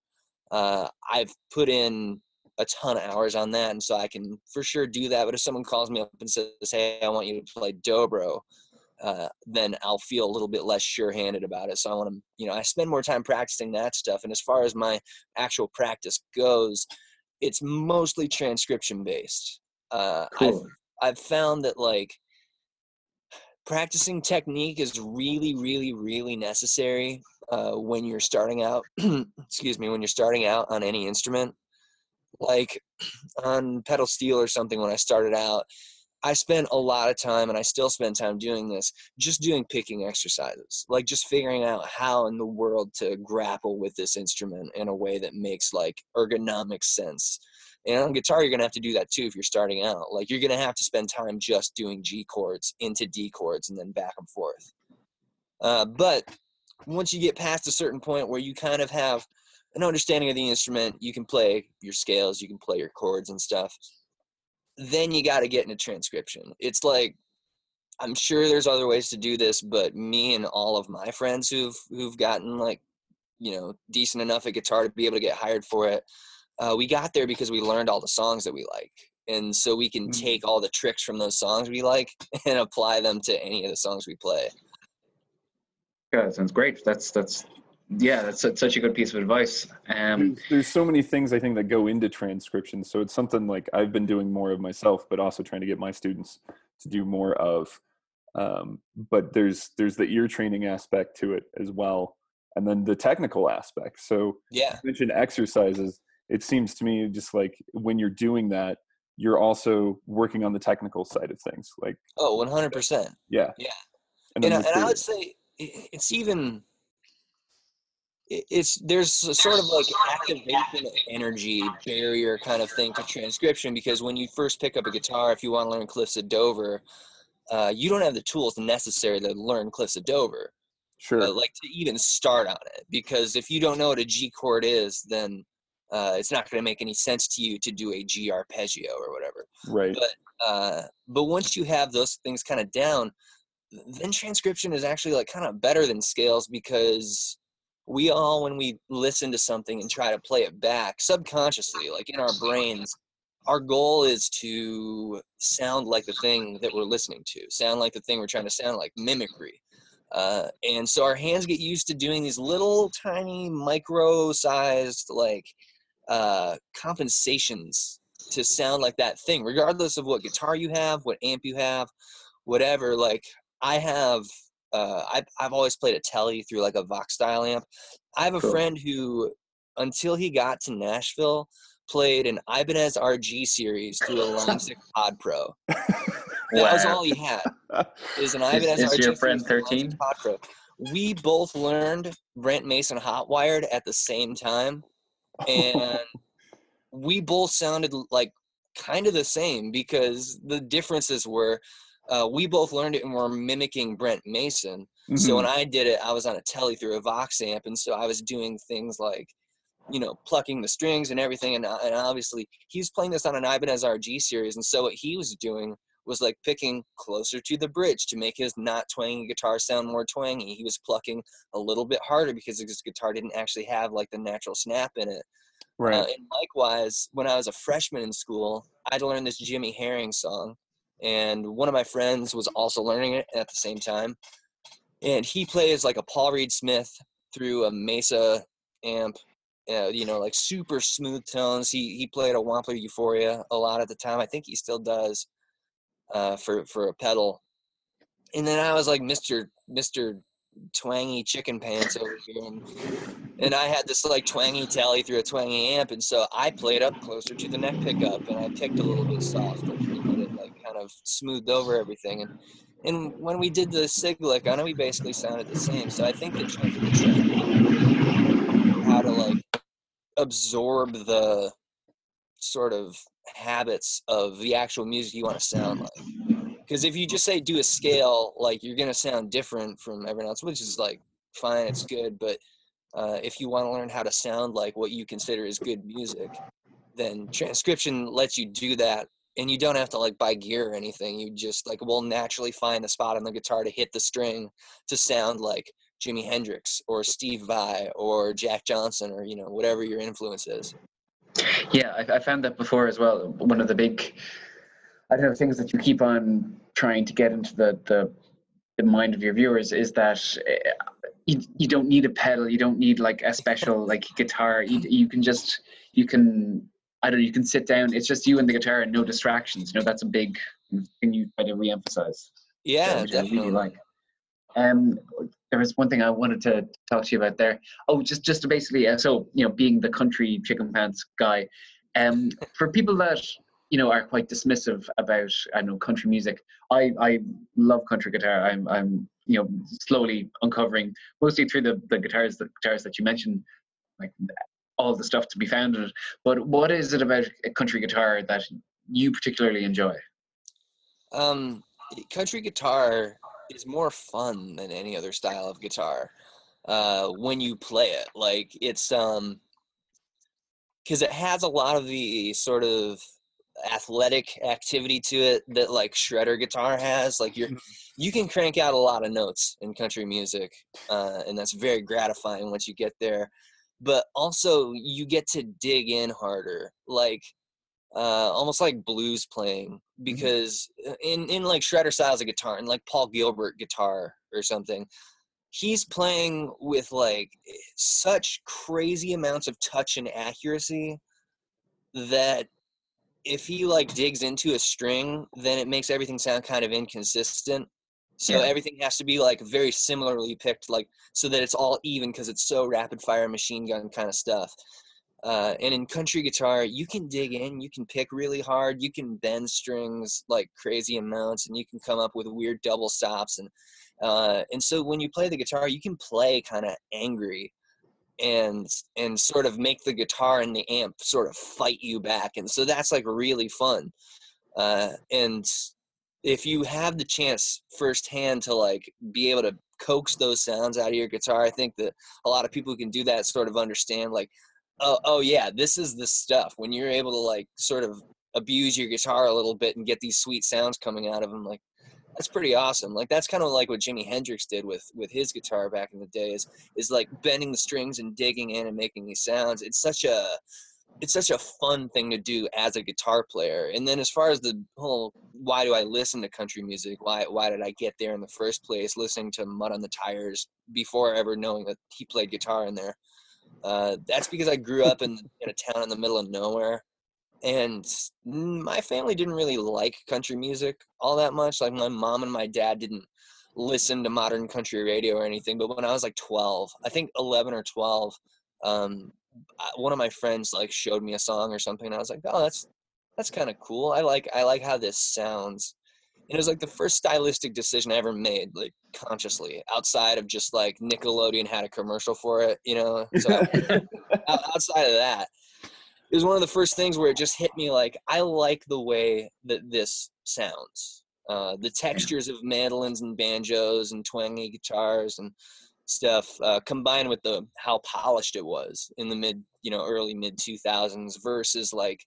uh, I've put in a ton of hours on that, and so I can for sure do that. But if someone calls me up and says, "Hey, I want you to play dobro," uh, then I'll feel a little bit less sure-handed about it. So I want to, you know, I spend more time practicing that stuff. And as far as my actual practice goes, it's mostly transcription based. Uh, I've I've found that like practicing technique is really, really, really necessary uh, when you're starting out. excuse me, when you're starting out on any instrument, like on pedal steel or something. When I started out, I spent a lot of time, and I still spend time doing this, just doing picking exercises, like just figuring out how in the world to grapple with this instrument in a way that makes like ergonomic sense. And on guitar, you're gonna have to do that too if you're starting out. Like you're gonna have to spend time just doing G chords into D chords and then back and forth. Uh, but once you get past a certain point where you kind of have an understanding of the instrument, you can play your scales, you can play your chords and stuff. Then you got to get into transcription. It's like I'm sure there's other ways to do this, but me and all of my friends who've who've gotten like you know decent enough at guitar to be able to get hired for it, uh, we got there because we learned all the songs that we like, and so we can Mm. take all the tricks from those songs we like and apply them to any of the songs we play. Yeah, that sounds great. That's that's yeah, that's such such a good piece of advice. Um, there's, there's so many things I think that go into transcription. So it's something like I've been doing more of myself, but also trying to get my students to do more of. Um, but there's there's the ear training aspect to it as well, and then the technical aspect. So Yeah, you mentioned exercises. It seems to me just like when you're doing that, you're also working on the technical side of things. Like oh, 100 percent. yeah, Yeah. and, and, I, and I would say it's even it's there's a sort of like activation energy barrier kind of thing to transcription because when you first pick up a guitar if you want to learn cliffs of dover uh, you don't have the tools necessary to learn cliffs of dover sure, uh, like to even start on it because if you don't know what a g chord is then uh, it's not going to make any sense to you to do a g arpeggio or whatever right, uh, but once you have those things kind of down, then transcription is actually like kind of better than scales because we all, when we listen to something and try to play it back subconsciously, like in our brains, our goal is to sound like the thing that we're listening to, sound like the thing we're trying to sound like, mimicry. Uh, and so our hands get used to doing these little tiny micro-sized like uh, compensations to sound like that thing, regardless of what guitar you have, what amp you have, whatever. Like I have, uh, I've, I've always played a telly through like a Vox style amp. I have a Cool. friend who, until he got to Nashville, played an Ibanez RG series through a 6 Pod Pro. That was all he had is an Is- Ibanez is RG your friend through a Line 6 13? Pod Pro. We both learned Brent Mason Hotwired at the same time and we both sounded like kind of the same because the differences were uh, we both learned it and were mimicking Brent Mason. So Mhm. when I did it, I was on a telly through a Vox amp, and so I was doing things like, you know, plucking the strings and everything. And, uh, and obviously, he was playing this on an Ibanez RG series, and so what he was doing was like picking closer to the bridge to make his not twangy guitar sound more twangy. He was plucking a little bit harder because his guitar didn't actually have like the natural snap in it. right, Uh, and likewise, when I was a freshman in school, I'd learned this Jimmy Herring song, and one of my friends was also learning it at the same time. And he plays like a Paul Reed Smith through a Mesa amp, uh, you know, like super smooth tones. He he played a Wampler Euphoria a lot at the time. I think he still does uh, for for a pedal. And then I was like Mister Mister twangy chicken pants over here, and and I had this like twangy telly through a twangy amp, and so I played up closer to the neck pickup, and I picked a little bit softer get it like kind of smoothed over everything, and and when we did the sig lick on it, we basically sounded the same. So I think the transcription, how to like absorb the sort of habits of the actual music you want to sound like. Because if you just say do a scale, like you're gonna sound different from everyone else, which is like fine, it's good. But uh, if you want to learn how to sound like what you consider is good music, then transcription lets you do that and you don't have to like buy gear or anything you just like will naturally find the spot on the guitar to hit the string to sound like jimi hendrix or steve vai or jack johnson or you know whatever your influence is Yeah, I, I found that before as well. One of the big, I don't know, things that you keep on trying to get into the the, the mind of your viewers is that uh, you, you don't need a pedal, you don't need like a special like guitar. You you can just you can I don't know, you can sit down. It's just you and the guitar and no distractions. You know, that's a big thing you try to reemphasize. yeah which I definitely really like. Um, there was one thing I wanted to talk to you about there. Oh, just just to basically, uh, so you know, being the country chicken pants guy, um, for people that you know are quite dismissive about I know country music, I I love country guitar. I'm I'm you know slowly uncovering mostly through the the guitars the guitars that you mentioned, like all the stuff to be found in it. But what is it about a country guitar that you particularly enjoy? um country guitar is more fun than any other style of guitar uh when you play it like it's um because it has a lot of the sort of athletic activity to it that like shredder guitar has like you're you can crank out a lot of notes in country music uh, and that's very gratifying once you get there but also you get to dig in harder like uh, almost like blues playing because uh, in in like shredder styles of guitar and like paul gilbert guitar or something he's playing with like such crazy amounts of touch and accuracy that if he like digs into a string then it makes everything sound kind of inconsistent. So Yeah. everything has to be like very similarly picked like so that it's all even because it's so rapid fire machine gun kind of stuff uh, and in country guitar you can dig in you can pick really hard you can bend strings like crazy amounts and you can come up with weird double stops and uh, and so when you play the guitar you can play kind of angry and and sort of make the guitar and the amp sort of fight you back and so that's like really fun. Uh, and if you have the chance firsthand to like be able to coax those sounds out of your guitar i think that a lot of people who can do that sort of understand like oh, oh yeah this is the stuff when you're able to like sort of abuse your guitar a little bit and get these sweet sounds coming out of them like that's pretty awesome like that's kind of like what jimi hendrix did with with his guitar back in the days is like bending the strings and digging in and making these sounds it's such a it's such a fun thing to do as a guitar player and then as far as the whole why do i listen to country music? Why why did i get there in the first place listening to mud on the tires before ever knowing that he played guitar in there uh, that's because i grew up in, in a town in the middle of nowhere and my family didn't really like country music all that much like my mom and my dad didn't listen to modern country radio or anything but when i was like 12 i think 11 or 12 um, one of my friends like showed me a song or something and i was like oh that's that's kind of cool i like i like how this sounds and it was like the first stylistic decision i ever made like consciously outside of just like nickelodeon had a commercial for it you know? So outside of that it was one of the first things where it just hit me like i like the way that this sounds uh, the textures of mandolins and banjos and twangy guitars and stuff uh, combined with the how polished it was in the mid you know early mid 2000s versus like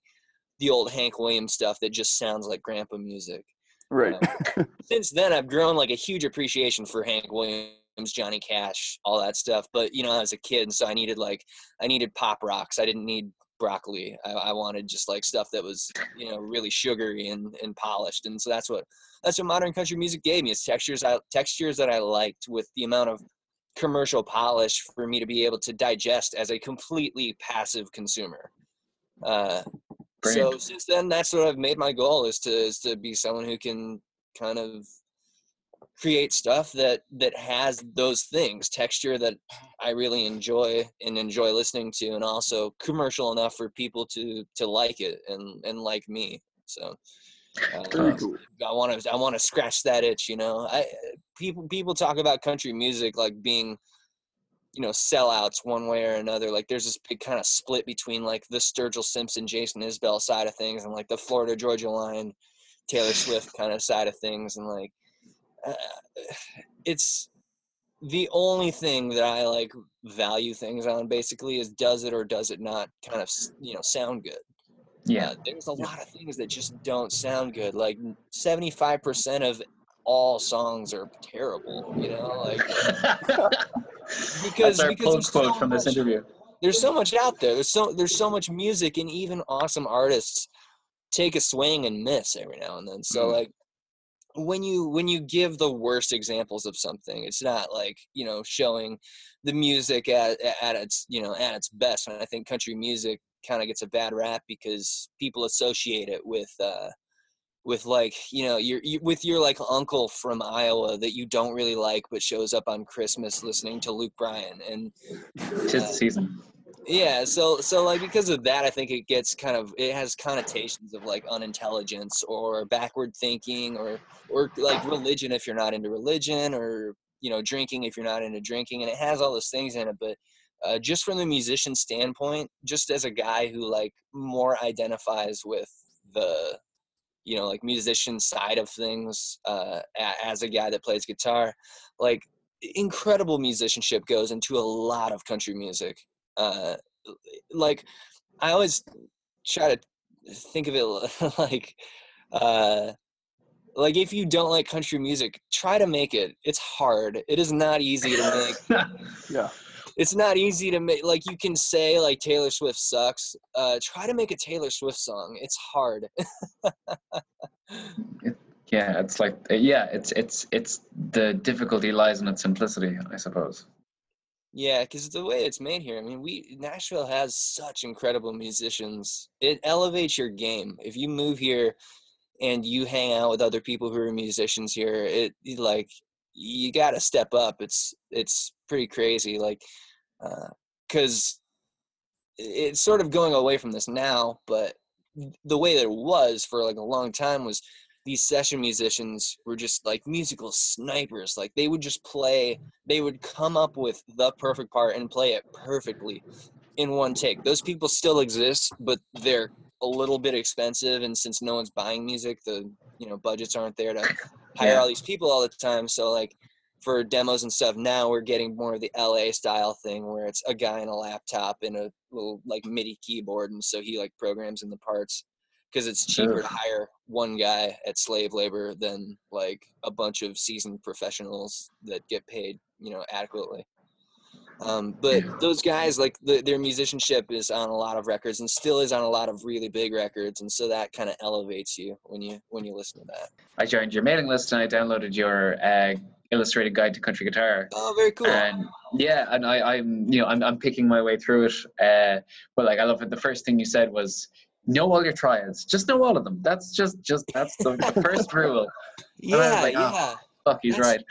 the old hank williams stuff that just sounds like grandpa music right. since then I've grown like a huge appreciation for Hank Williams, Johnny Cash, all that stuff. But you know, I was a kid, so I needed like I needed pop rocks. I didn't need broccoli. I, I wanted just like stuff that was you know really sugary and, and polished. And so that's what that's what modern country music gave me. It's textures I textures that I liked with the amount of commercial polish for me to be able to digest as a completely passive consumer. Uh, so since then, that's what I've made my goal is to is to be someone who can kind of create stuff that that has those things texture that i really enjoy and enjoy listening to and also commercial enough for people to to like it and and like me. So uh, cool. i want to i want to scratch that itch you know? I people people talk about country music like being you know sellouts one way or another like there's this big kind of split between like the sturgill simpson jason isbell side of things and like the florida georgia line taylor swift kind of side of things and like uh, it's the only thing that I like value things on basically is does it or does it not kind of you know sound good. Yeah. Uh, there's a lot of things that just don't sound good. Like 75% of all songs are terrible, you know, like because That's our because there's quote so from this much- interview. there's so much out there. There's so there's so much music, and even awesome artists take a swing and miss every now and then. So Mm. like when you when you give the worst examples of something, it's not like you know showing the music at at its you know at its best. And I think country music kind of gets a bad rap because people associate it with. uh with like you know your you, with your like uncle from Iowa that you don't really like but shows up on Christmas listening to Luke Bryan and Tis the season. yeah so so like because of that i think it gets kind of it has connotations of like unintelligence or backward thinking or or like religion if you're not into religion or you know drinking if you're not into drinking and it has all those things in it but uh, just from the musician standpoint just as a guy who like more identifies with the you know like musician side of things uh, as a guy that plays guitar like incredible musicianship goes into a lot of country music uh like i always try to think of it like uh like if you don't like country music try to make it. It's hard. It is not easy to make. Yeah. It's not easy to make like you can say like taylor swift sucks uh try to make a taylor swift song it's hard yeah, it's like yeah, it's it's it's the difficulty lies in its simplicity, I suppose. Yeah, because the way it's made here, I mean, we Nashville has such incredible musicians. It elevates your game. If you move here and you hang out with other people who are musicians here, it like you got to step up. It's it's pretty crazy, like Uh, because it's sort of going away from this now, but the way that it was for like a long time was these session musicians were just like musical snipers. Like they would just play they would come up with the perfect part and play it perfectly in one take. Those people still exist, but they're a little bit expensive and since no one's buying music, the you know, budgets aren't there to hire Yeah. all these people all the time. So like for demos and stuff, now we're getting more of the LA style thing where it's a guy in a laptop and a little like MIDI keyboard and so he like programs in the parts. Because it's cheaper to hire one guy at slave labor than like a bunch of seasoned professionals that get paid you know adequately. Um, but those guys like the, their musicianship is on a lot of records and still is on a lot of really big records and so that kind of elevates you when you when you listen to that. I joined your mailing list and I downloaded your uh, illustrated guide to country guitar. oh very cool And yeah, and I, I'm you know I'm I'm picking my way through it. Uh, but like I love it. The first thing you said was know all your triads. Just know all of them. That's just just that's the, the first rule. Yeah like, oh, yeah Fuck, he's That's- right.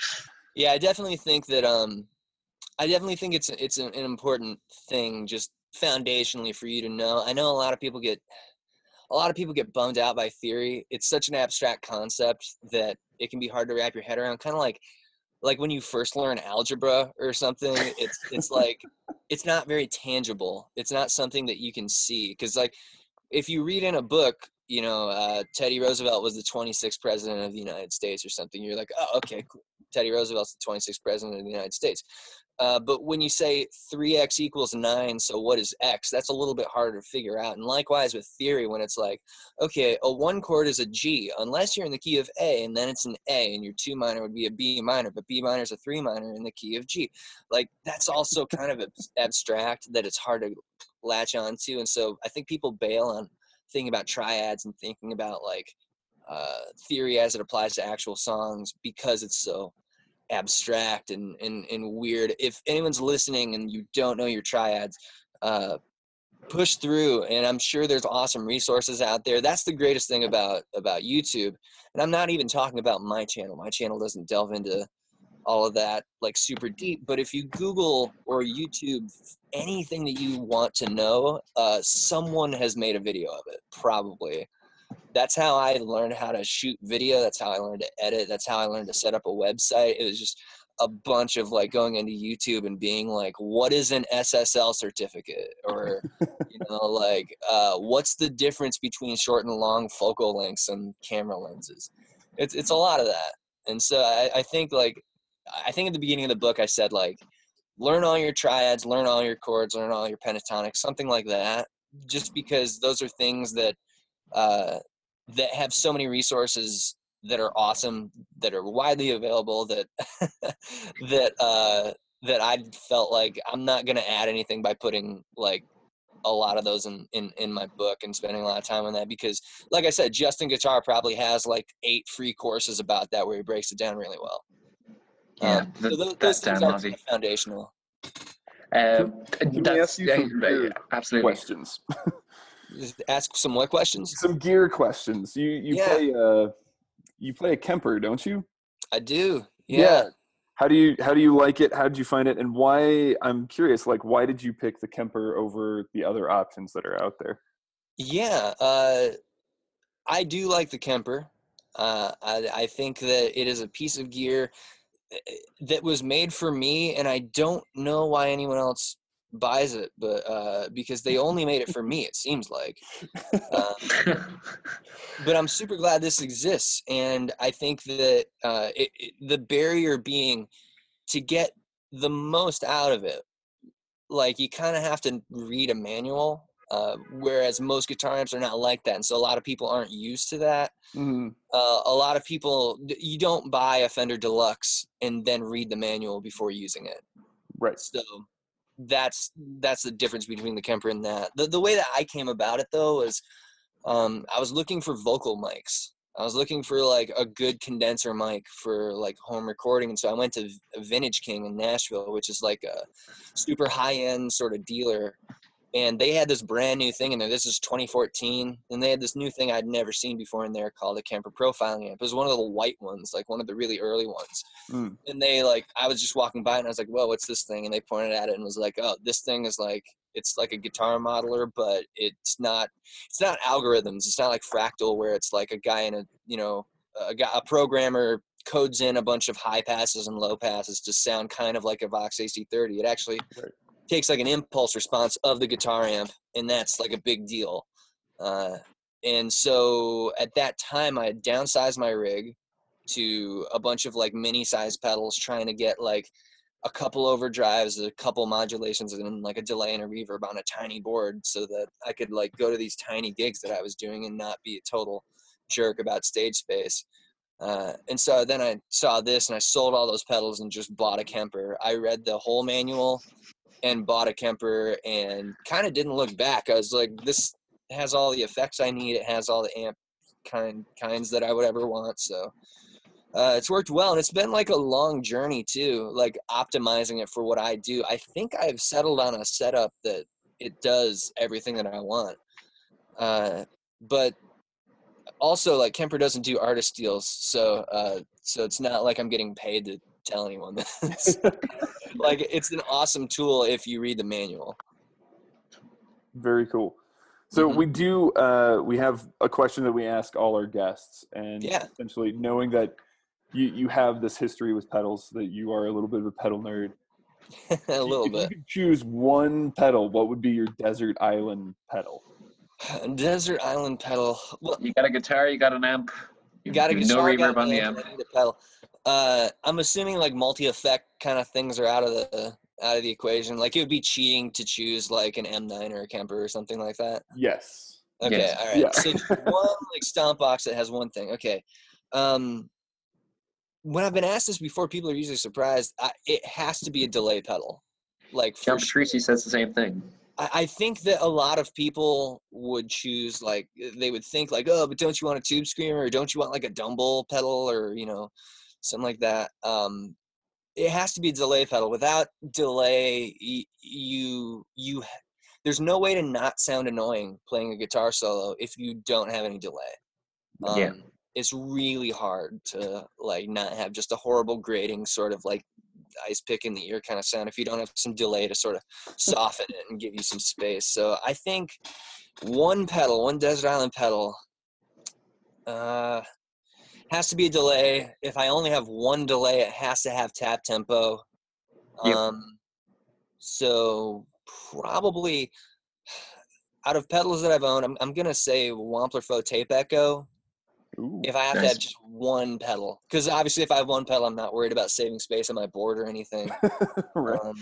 Yeah, I definitely think that um I definitely think it's it's an, an important thing just foundationally for you to know. I know a lot of people get a lot of people get bummed out by theory. It's such an abstract concept that it can be hard to wrap your head around. Kind of like like when you first learn algebra or something, it's it's like it's not very tangible. It's not something that you can see cuz like if you read in a book, you know, uh, Teddy Roosevelt was the 26th president of the United States or something. You're like, oh, okay, cool. Teddy Roosevelt's the 26th president of the United States. Uh, but when you say 3x equals 9, so what is x? That's a little bit harder to figure out. And likewise with theory, when it's like, okay, a one chord is a G, unless you're in the key of A, and then it's an A, and your two minor would be a B minor, but B minor is a three minor in the key of G. Like, that's also kind of abstract that it's hard to latch onto. And so I think people bail on thinking about triads and thinking about like uh, theory as it applies to actual songs because it's so abstract and, and, and weird. If anyone's listening and you don't know your triads, uh, push through and I'm sure there's awesome resources out there. That's the greatest thing about about YouTube. And I'm not even talking about my channel. My channel doesn't delve into all of that like super deep, but if you Google or YouTube anything that you want to know, uh, someone has made a video of it, probably. That's how I learned how to shoot video. That's how I learned to edit. That's how I learned to set up a website. It was just a bunch of like going into YouTube and being like, what is an SSL certificate? Or, you know, like, uh, what's the difference between short and long focal lengths and camera lenses? It's, it's a lot of that. And so I, I think like I think at the beginning of the book I said like learn all your triads, learn all your chords, learn all your pentatonics, something like that. Just because those are things that uh, that have so many resources that are awesome, that are widely available, that that uh, that I felt like I'm not gonna add anything by putting like a lot of those in, in in my book and spending a lot of time on that because like i said justin guitar probably has like eight free courses about that where he breaks it down really well Yeah, um, th- so those, that's those things are kind of foundational Um, Can we that's ask you yeah, some right, weird absolutely. questions. Just ask some more questions Some gear questions. You you Yeah. play uh you play a Kemper, don't you? i do Yeah. yeah, How do you how do you like it? How did you find it? And why I'm curious, like why did you pick the Kemper over the other options that are out there? Yeah, uh, I do like the Kemper. Uh, I, I think that it is a piece of gear eh, that was made for me, and I don't know why anyone else buys it, but uh, because they only made it for me, it seems like. Um, but I'm super glad this exists, and I think that uh, it, it, the barrier being to get the most out of it, like you kind of have to read a manual, uh, whereas most guitar amps are not like that, and so a lot of people aren't used to that. Mhm. Uh, a lot of people, you don't buy a Fender Deluxe and then read the manual before using it. Right. So that's that's the difference between the Kemper and that. The the way that I came about it though was um, I was looking for vocal mics. I was looking for like a good condenser mic for like home recording, and so I went to Vintage King in Nashville, which is like a super high end sort of dealer. And they had this brand new thing in there. This is 2014, and they had this new thing I'd never seen before in there called a Kemper profiling amp. It was one of the white ones, like one of the really early ones Mm. and they like i was just walking by and i was like whoa what's this thing and they pointed at it and was like oh this thing is like it's like a guitar modeler but it's not it's not algorithms it's not like fractal where it's like a guy in a you know a, guy, a programmer codes in a bunch of high passes and low passes to sound kind of like a vox ac30 it actually. Takes like an impulse response of the guitar amp and that's like a big deal. Uh, and so at that time i downsized my rig to a bunch of like mini size pedals trying to get like a couple overdrives a couple modulations and then like a delay and a reverb on a tiny board so that i could like go to these tiny gigs that i was doing and not be a total jerk about stage space. Uh, and so then i saw this and i sold all those pedals and just bought a kemper. I read the whole manual and bought a kemper and kind of didn't look back. I was like this has all the effects i need. It has all the amp kind kinds that i would ever want. So uh, it's worked well and it's been like a long journey too like optimizing it for what i do. I think i've settled on a setup that it does everything that i want uh, but also like kemper doesn't do artist deals so uh, so it's not like i'm getting paid to tell anyone this like it's an awesome tool if you read the manual Very cool. So Mhm. we do uh we have a question that we ask all our guests and Yeah. essentially knowing that you you have this history with pedals that you are a little bit of a pedal nerd. a little if bit you could choose one pedal, what would be your desert island pedal? desert island pedal well you got a guitar, you got an amp. You got a guitar, no got reverb on the amp, amp. I need a pedal. Uh, I'm assuming like multi-effect kind of things are out of the out of the equation. Like it would be cheating to choose like an M9 or a Kemper or something like that. Yes. Okay, Yes. all right. Yeah. So one like stomp box that has one thing. Okay. Um, when I've been asked this before, people are usually surprised. I, it has to be a delay pedal. Like for John sure. Petrucci says the same thing. I, I think that a lot of people would choose like they would think like, oh, but don't you want a tube screamer or don't you want like a dumble pedal or you know something like that. Um, it has to be delay pedal. Without delay, you you there's no way to not sound annoying playing a guitar solo if you don't have any delay. Um, Yeah. It's really hard to like not have just a horrible grating sort of like ice pick in the ear kind of sound if you don't have some delay to sort of soften it and give you some space. So I think one pedal, one desert island pedal, uh, has to be a delay. If I only have one delay, it has to have tap tempo. Yep. Um, so probably out of pedals that I've owned, I'm, I'm gonna say Wampler Faux Tape Echo. Ooh, if I have to have just one pedal, because obviously if I have one pedal, I'm not worried about saving space on my board or anything. right. Um,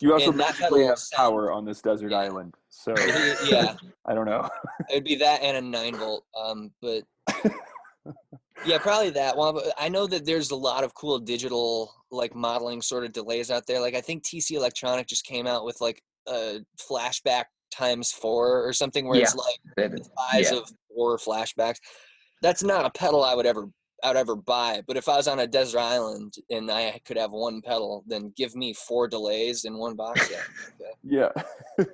You also magically have sound- power on this desert Yeah. island, so yeah, I don't know. it'd be that and a nine volt. Um, but yeah, probably that one. But I know that there's a lot of cool digital like modeling sort of delays out there. Like I think TC Electronic just came out with like a flashback times four or something where it's like That- the size Yeah. of four flashbacks. That's not a pedal I would ever I would ever buy. But if I was on a desert island and I could have one pedal, then give me four delays in one box set. yeah.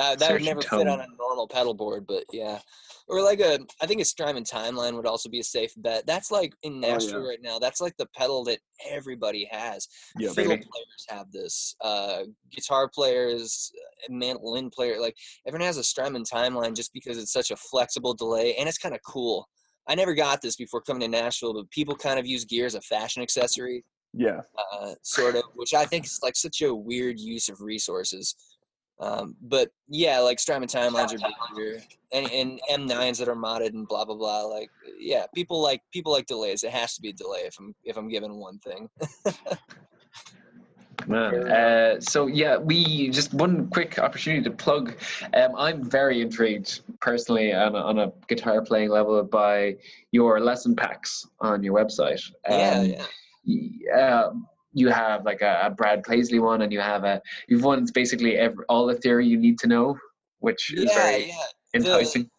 That, that would never tone. fit on a normal pedal board, but yeah. Or like a, I think a Strymon Timeline would also be a safe bet. That's like in Oh, yeah. Nashville right now. That's like the pedal that everybody has. Yeah, Fiddle really. players have this. Uh, guitar players, uh, mandolin player, like everyone has a Strymon Timeline just because it's such a flexible delay and it's kind of cool. I never got this before coming to Nashville, but people kind of use gear as a fashion accessory Yeah. uh, sort of, which I think is like such a weird use of resources. Um, but yeah, like Strymon timelines are bigger, and, and M9s that are modded and blah blah blah. Like, yeah, people like people like delays. It has to be a delay if I'm if I'm given one thing. Man. Uh, so yeah, we just one quick opportunity to plug. Um, I'm very intrigued personally on a, on a guitar playing level by your lesson packs on your website. yeah, Um, yeah. y- uh, you have like a, a Brad Paisley one, and you have a you've won basically every, all the theory you need to know, which is Yeah, very yeah. enticing.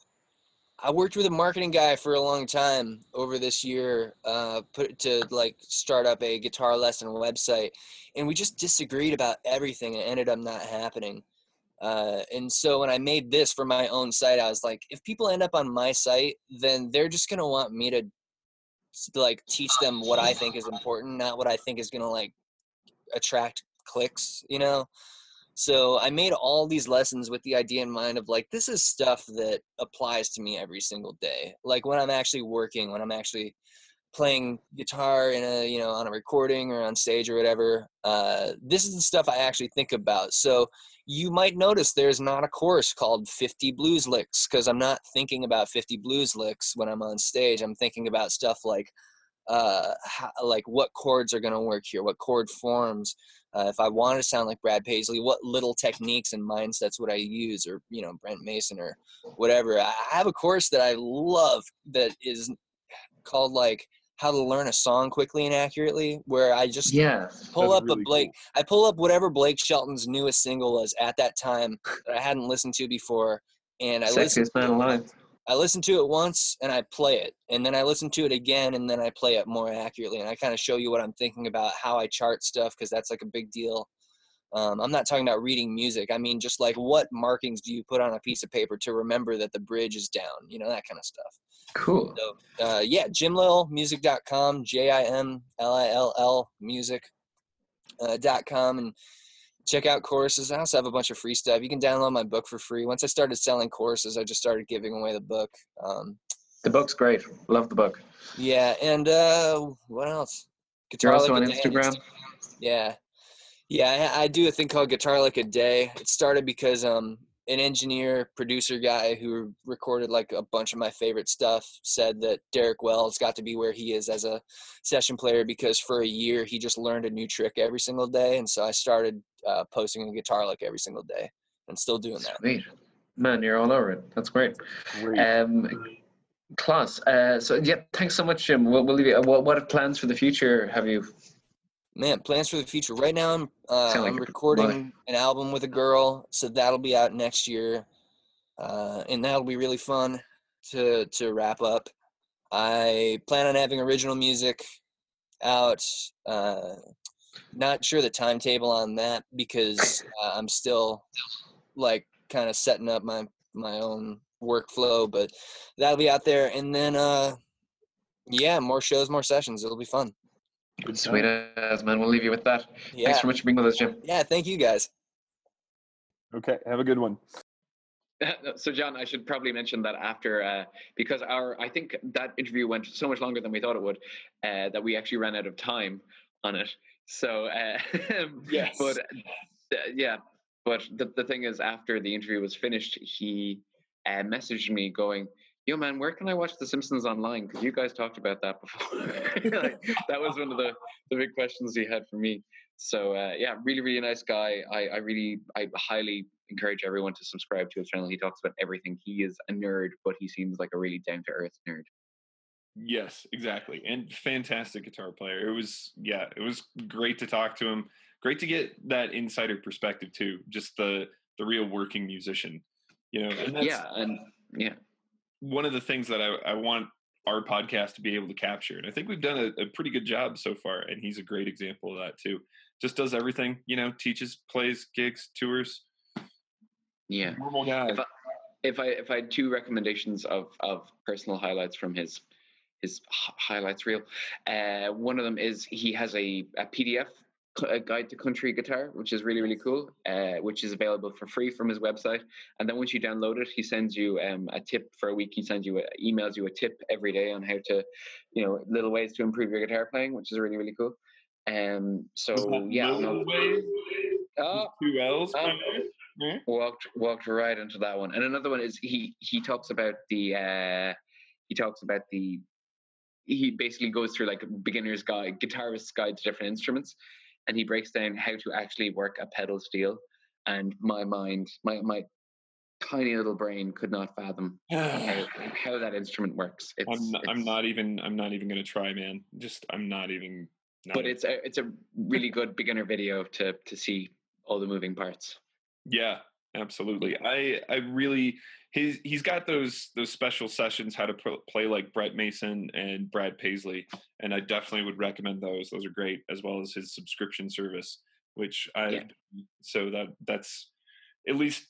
I worked with a marketing guy for a long time over this year, uh, put to like start up a guitar lesson website, and we just disagreed about everything, and it ended up not happening. Uh, and so when I made this for my own site, I was like, if people end up on my site, then they're just gonna want me to like teach them what I think is important, not what I think is gonna like attract clicks, you know. So I made all these lessons with the idea in mind of like this is stuff that applies to me every single day. Like when I'm actually working, when I'm actually playing guitar in a you know on a recording or on stage or whatever. Uh, this is the stuff I actually think about. So you might notice there's not a course called 50 blues licks because I'm not thinking about 50 blues licks when I'm on stage. I'm thinking about stuff like uh, how, like what chords are going to work here, what chord forms. Uh, if I want to sound like Brad Paisley, what little techniques and mindsets would I use, or you know Brent Mason or whatever. I I have a course that I love that is called like how to learn a song quickly and accurately, where I just Yeah, pull up really a Blake. I pull up whatever Blake Shelton's newest single was at that time that I hadn't listened to before, and I listen. sexiest man alive. I listen to it once and I play it, and then I listen to it again and then I play it more accurately, and I kind of show you what I'm thinking about, how I chart stuff, because that's like a big deal. Um, I'm not talking about reading music. I mean, just like what markings do you put on a piece of paper to remember that the bridge is down, you know, that kind of stuff. Cool. So, uh, yeah, jimlillmusic.com, J I M L I L L music uh, dot com, and check out courses. I also have a bunch of free stuff. You can download my book for free. Once I started selling courses, I just started giving away the book. Um, The book's great. Love the book. yeah, and uh, what else? You're also Like on Day Instagram. Yeah, yeah, I, I do a thing called Guitar Lick a Day. It started because um, an engineer producer guy who recorded like a bunch of my favorite stuff said that Derek Wells got to be where he is as a session player because for a year he just learned a new trick every single day, and so I started uh, posting a guitar like every single day, and still doing that. Sweet. Man, you're all over it. That's great. Great. Um, class. Uh, so yeah, thanks so much, Jim. We'll, we'll you. What, what plans for the future have you? Man, plans for the future. Right now, I'm uh, like I'm recording an album with a girl, so that'll be out next year, uh, and that'll be really fun to to wrap up. I plan on having original music out. Uh, not sure the timetable on that because uh, I'm still like kind of setting up my my own workflow, but that'll be out there, and then uh, yeah, more shows, more sessions. It'll be fun. Good Sweet as man. We'll leave you with that. Yeah, Thanks so much for being with us, Jim. yeah. Thank you guys. Okay, have a good one. so john i should probably mention that after uh, because our i think that interview went so much longer than we thought it would uh, that we actually ran out of time on it so uh, Yes. but uh, yeah but the, the thing is after the interview was finished he uh, messaged me going yo man, where can I watch The Simpsons online? Because you guys talked about that before. that was one of the, the big questions he had for me. So uh, yeah, really, really nice guy. I, I really, I highly encourage everyone to subscribe to his channel. He talks about everything. He is a nerd, but he seems like a really down to earth nerd. Yes, exactly. And fantastic guitar player. It was yeah, it was great to talk to him. Great to get that insider perspective too. Just the the real working musician. You know, and that's Yeah, and yeah, one of the things that I, I want our podcast to be able to capture. And I think we've done a, a pretty good job so far. And he's a great example of that too. Just does everything, you know, teaches, plays, gigs, tours. yeah. Normal guy. If I, if I if I had two recommendations of of personal highlights from his his highlights reel, uh, one of them is he has a, a PDF a guide to country guitar, which is really really cool, uh, which is available for free from his website. And then once you download it, he sends you um, a tip for a week. He sends you a, emails you a tip every day on how to, you know, little ways to improve your guitar playing, which is really really cool. Um, so yeah, Little Ways? oh, Two L's. By walked walked right into that one. And another one is he he talks about the uh he talks about the he basically goes through like a beginner's guide, guitarist's guide to different instruments, and he breaks down how to actually work a pedal steel. And my mind, my my tiny little brain could not fathom how, how that instrument works. It's, I'm not, I'm not even I'm not even gonna try, man. Just I'm not even. Not But even- it's a it's a really good beginner video to to see all the moving parts. Yeah, absolutely. I I really he's he's got those those special sessions how to pl- play like Brent Mason and Brad Paisley, and I definitely would recommend those. Those are great, as well as his subscription service, which I Yeah. so that that's at least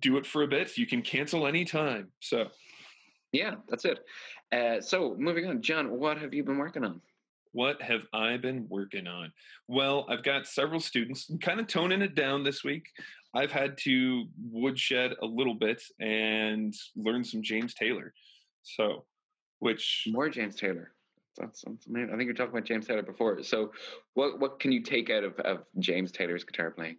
do it for a bit. You can cancel anytime. So Yeah, that's it. Uh, so moving on, John, what have you been working on? What have I been working on? Well, I've got several students, I'm kind of toning it down this week. I've had to woodshed a little bit and learn some James Taylor. So, which More James Taylor. That's, that's amazing. I think you talked about James Taylor before. So, what what can you take out of, of James Taylor's guitar playing?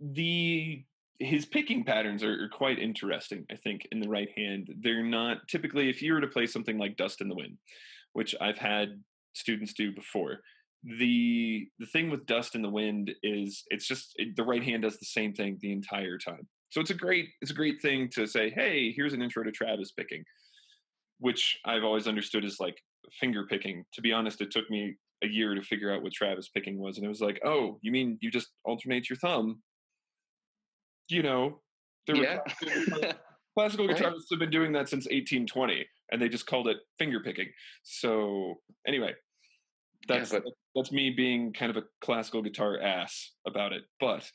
the his picking patterns are, are quite interesting i think in the right hand they're not typically if you were to play something like dust in the wind which i've had students do before the the thing with dust in the wind is it's just it, the right hand does the same thing the entire time so it's a great it's a great thing to say hey here's an intro to travis picking which i've always understood as like finger picking to be honest it took me a year to figure out what travis picking was and it was like oh you mean you just alternate your thumb you know, there were yeah. classical, classical Right. guitarists have been doing that since 1820, and they just called it finger picking. So anyway, Yeah, that's but- that's me being kind of a classical guitar ass about it. But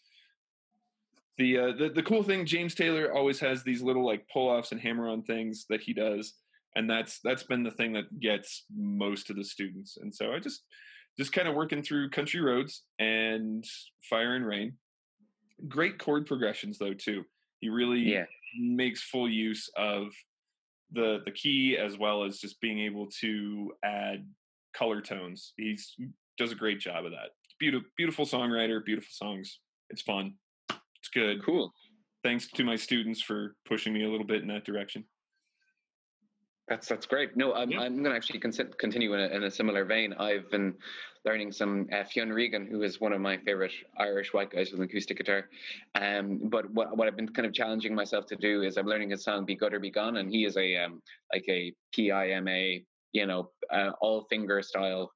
the uh, the the cool thing, James Taylor always has these little like pull offs and hammer on things that he does, and that's that's been the thing that gets most of the students. And so I just just kind of working through country roads and fire and rain great chord progressions though too he really yeah. makes full use of the the key as well as just being able to add color tones he's does a great job of that beautiful beautiful songwriter beautiful songs it's fun it's good Cool. thanks to my students for pushing me a little bit in that direction That's that's great. No, I'm Yeah. I'm going to actually con- continue in a, in a similar vein. I've been learning some uh, Fionn Regan, who is one of my favorite Irish white guys with an acoustic guitar. Um, but what what I've been kind of challenging myself to do is I'm learning his song "Be Good or Be Gone," and he is a um like a PIMA, you know, uh, all finger style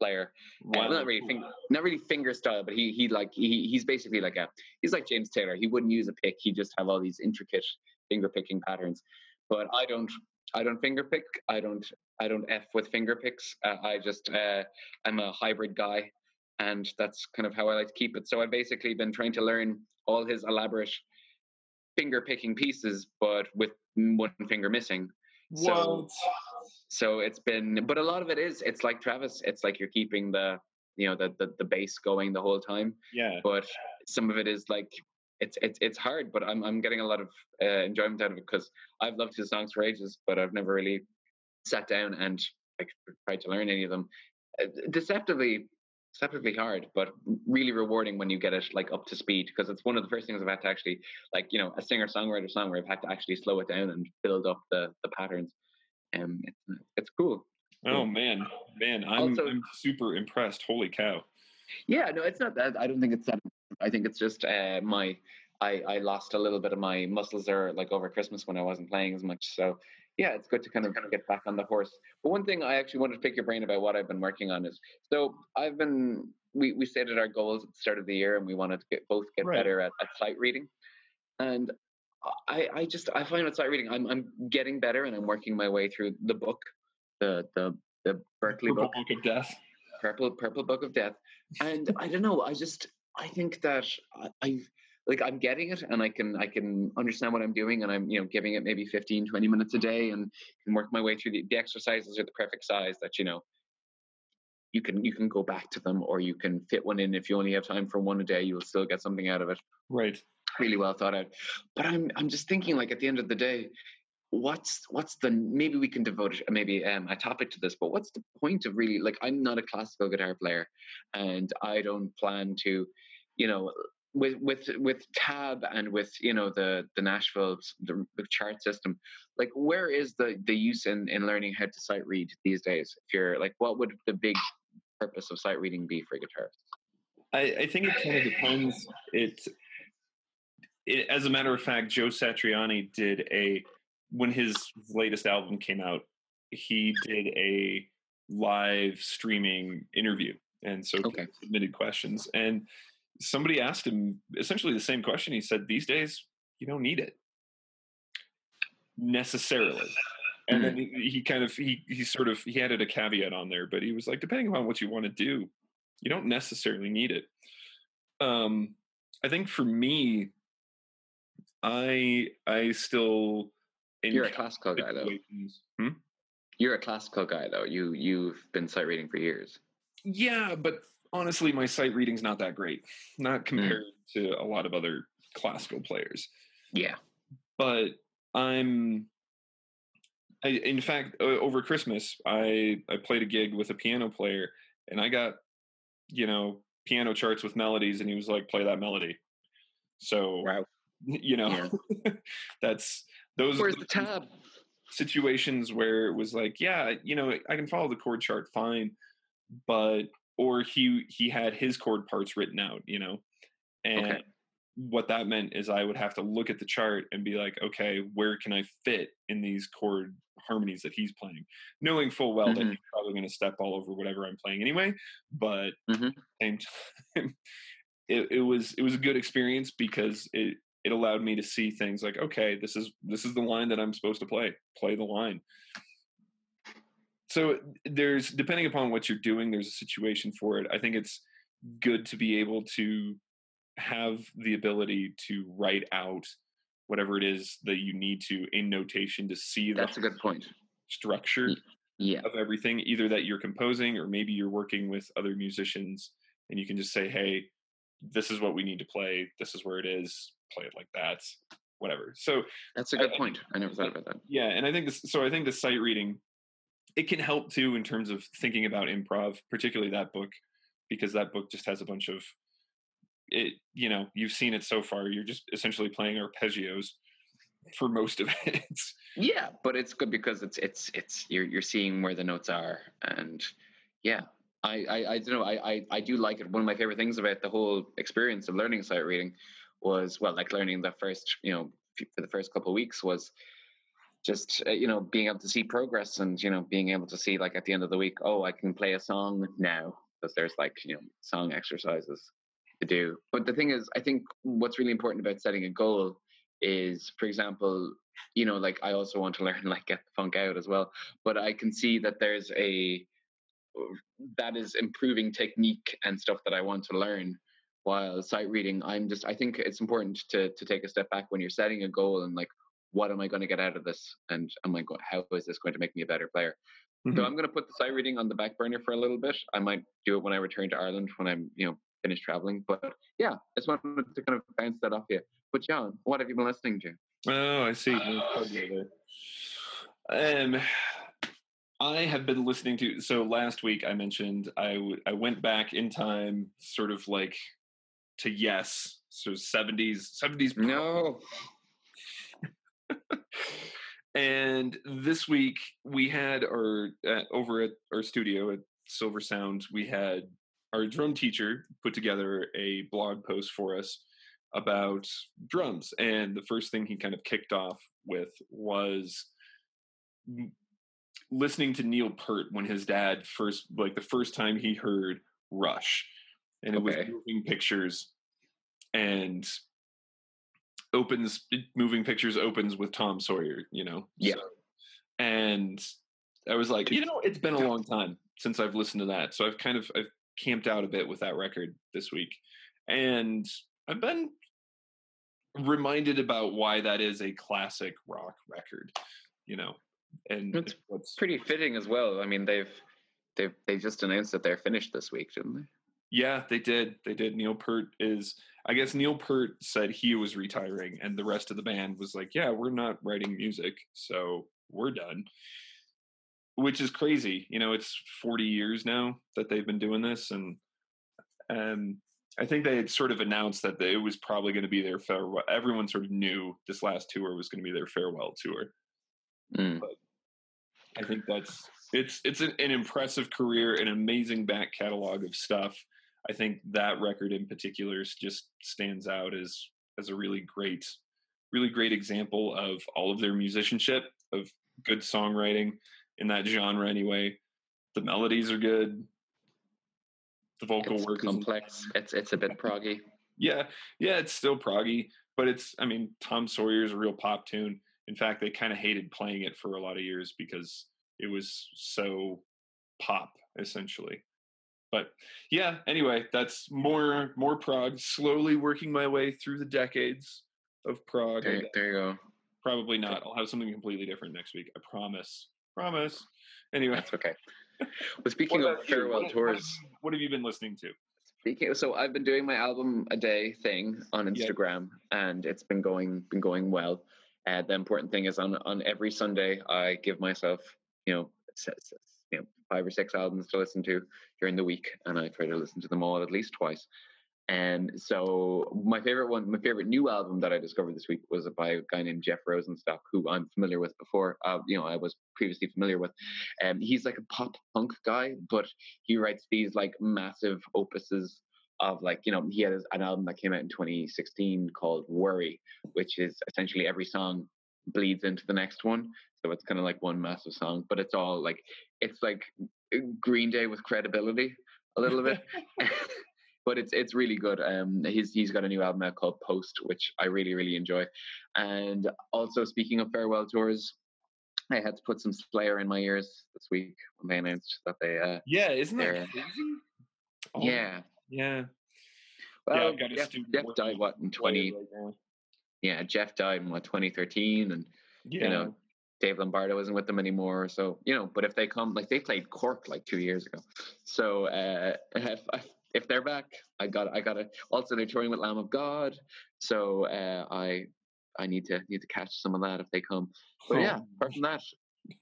player. Not really, fing- not really finger style, but he he like he he's basically like a he's like James Taylor. He wouldn't use a pick. He just have all these intricate finger picking patterns. But I don't I don't finger pick. I don't I don't f with finger picks. Uh, I just uh, I'm a hybrid guy, and that's kind of how I like to keep it. So I've basically been trying to learn all his elaborate finger picking pieces, but with one finger missing. What So it's been, but a lot of it is it's like Travis. It's like you're keeping the you know the the, the bass going the whole time, yeah but some of it is like it's it's it's hard. But I'm I'm getting a lot of uh, enjoyment out of it because I've loved his songs for ages, but I've never really sat down and like tried to learn any of them. Uh, deceptively, deceptively hard, but really rewarding when you get it like up to speed because it's one of the first things I've had to actually like you know a singer songwriter song where I've had to actually slow it down and build up the the patterns. Um, it's it's cool. Oh man, man, I'm Also- I'm super impressed. Holy cow! Yeah, no, it's not that. I don't think it's that. I think it's just uh, my. I, I lost a little bit of my muscles there, like over Christmas when I wasn't playing as much. So, yeah, it's good to kind of kind of get back on the horse. But one thing I actually wanted to pick your brain about what I've been working on is so I've been we we stated our goals at the start of the year and we wanted to get both get Right. better at, at sight reading, and I I just I find sight reading. I'm I'm getting better and I'm working my way through the book, the the the Berklee book. Book of Death. purple purple book of death. And i don't know i just i think that I, I like i'm getting it and i can i can understand what i'm doing and i'm you know giving it maybe 15 20 minutes a day and can work my way through the, the exercises are the perfect size that you know you can you can go back to them or you can fit one in. If you only have time for one a day you'll still get something out of it. Right. Really well thought out. But I'm I'm just thinking like at the end of the day, what's what's the maybe we can devote maybe um, a topic to this, but what's the point of really like I'm not a classical guitar player and I don't plan to, you know, with with with tab and with you know the the Nashville the, the chart system, like where is the the use in in learning how to sight read these days? If you're like, what would the big purpose of sight reading be for guitarists? I, I think it kind of depends. It, it, as a matter of fact, Joe Satriani did a when his latest album came out. He did a live streaming interview, and so Okay. submitted questions. And somebody asked him essentially the same question. He said, "These days, you don't need it necessarily." And then he, he kind of he he sort of he added a caveat on there, but he was like, depending upon what you want to do, you don't necessarily need it. Um, I think for me, I I still You're a classical guy though. Hmm? You're a classical guy though. You you've been sight reading for years. Yeah, but honestly, my sight reading's not that great, not compared to a lot of other classical players. Yeah. But I'm. I, in fact, uh, over Christmas, I I played a gig with a piano player, and I got, you know, piano charts with melodies, and he was like, "Play that melody." So Wow. you know, that's those Where's the tab? situations where it was like, yeah, you know, I can follow the chord chart fine, but or he he had his chord parts written out, you know, and Okay. what that meant is I would have to look at the chart and be like, okay, where can I fit in these chord harmonies that he's playing, knowing full well that Mhm. he's probably going to step all over whatever I'm playing anyway, but Mhm. at the same time, it, it was it was a good experience because it it allowed me to see things like okay this is this is the line that i'm supposed to play. Play the line. So there's depending upon what you're doing there's a situation for it. I think it's good to be able to have the ability to write out whatever it is that you need to in notation to see That's a good point. structure Yeah. of everything either that you're composing or maybe you're working with other musicians and you can just say hey this is what we need to play. This is where it is play it like that whatever so That's a good point. I never thought about that. yeah and i think this so i think the sight reading it can help too in terms of thinking about improv particularly that book because that book just has a bunch of it you know you've seen it so far you're just essentially playing arpeggios for most of it Yeah, but it's good because it's it's it's you're you're seeing where the notes are, and yeah, I I, I don't know. I, I I do like it. One of my favorite things about the whole experience of learning sight reading was well, like learning the first you know for the first couple of weeks was just uh, you know being able to see progress and you know being able to see like at the end of the week oh i can play a song now because there's like you know song exercises to do. But the thing is i think what's really important about setting a goal is for example you know like i also want to learn like get the funk out as well but i can see that there's a that is improving technique and stuff that i want to learn while sight reading i'm just i think it's important to to take a step back when you're setting a goal and like what am i going to get out of this and am i going how is this going to make me a better player so Mhm. i'm going to put the sight reading on the back burner for a little bit i might do it when i return to ireland when i'm you know finished traveling but yeah i just wanted to kind of bounce that off you but john what have you been listening to Oh, I see. There. Um, I have been listening to. So last week I mentioned I w- I went back in time, sort of like to Yes, so seventies seventies. No. and this week we had our uh, over at our studio at Silver Sound, we had our drum teacher put together a blog post for us about drums, and the first thing he kind of kicked off with was listening to Neil Peart when his dad first, like the first time he heard Rush, and it was moving pictures, and opens moving pictures opens with Tom Sawyer, you know. Yeah. So- and I was like, you know, it's been a long time since I've listened to that, so I've kind of I've camped out a bit with that record this week, and I've been reminded about why that is a classic rock record, you know, and It's what's Pretty fitting as well. I mean, they've they've they just announced that they're finished this week, didn't they? Yeah, they did. They did. Neil Peart is. I guess Neil Peart said he was retiring, and the rest of the band was like, "Yeah, we're not writing music, so we're done." Which is crazy. You know, it's 40 years now that they've been doing this, and and I think they had sort of announced that it was probably going to be their farewell. Everyone sort of knew this last tour was going to be their farewell tour. Mm. I think that's it's it's an, an impressive career, an amazing back catalog of stuff. I think that record in particular just stands out as as a really great, really great example of all of their musicianship, of good songwriting in that genre. Anyway, the melodies are good. The vocal It's work is complex. It's it's a bit proggy. yeah, yeah, it's still proggy, but it's I mean, Tom Sawyer's a real pop tune. In fact, they kind of hated playing it for a lot of years because it was so pop essentially. But yeah, anyway, that's more more prog. Slowly working my way through the decades of prog. There, there you go. Probably not. I'll have something completely different next week. I promise. Promise. Anyway, That's okay. Well, speaking of about you? farewell What- what tours, What have you been listening to? Speaking, so I've been doing my album a day thing on Yeah. Instagram, and it's been going been going well. Uh, the important thing is on on every Sunday I give myself you know s- s- you know five or six albums to listen to during the week, and I try to listen to them all at least twice. And so my favorite one, my favorite new album that I discovered this week was by a guy named Jeff Rosenstock, who I'm familiar with before. Uh, you know, I was previously familiar with. Um, he's like a pop punk guy, but he writes these like massive opuses of like you know he had an album that came out in 2016 called Worry, which is essentially every song bleeds into the next one. So it's kind of like one massive song, but it's all like it's like Green Day with credibility a little bit. but it's it's really good. Um, he's he's got a new album out called Post, which I really really enjoy. And also speaking of farewell tours, I had to put some Slayer in my ears this week when they announced that they. Uh, Yeah, isn't that crazy? Oh, yeah, Yeah. well, yeah, I've got a Jeff working died what in twenty? Slayer right now. Yeah, Jeff died in what 2013, and Yeah. you know Dave Lombardo isn't with them anymore. So you know, but if they come, like they played Cork like two years ago, so uh, if if they're back, I got I got to. Also, they're touring with Lamb of God, so uh, I I need to need to catch some of that if they come. But yeah, apart from that,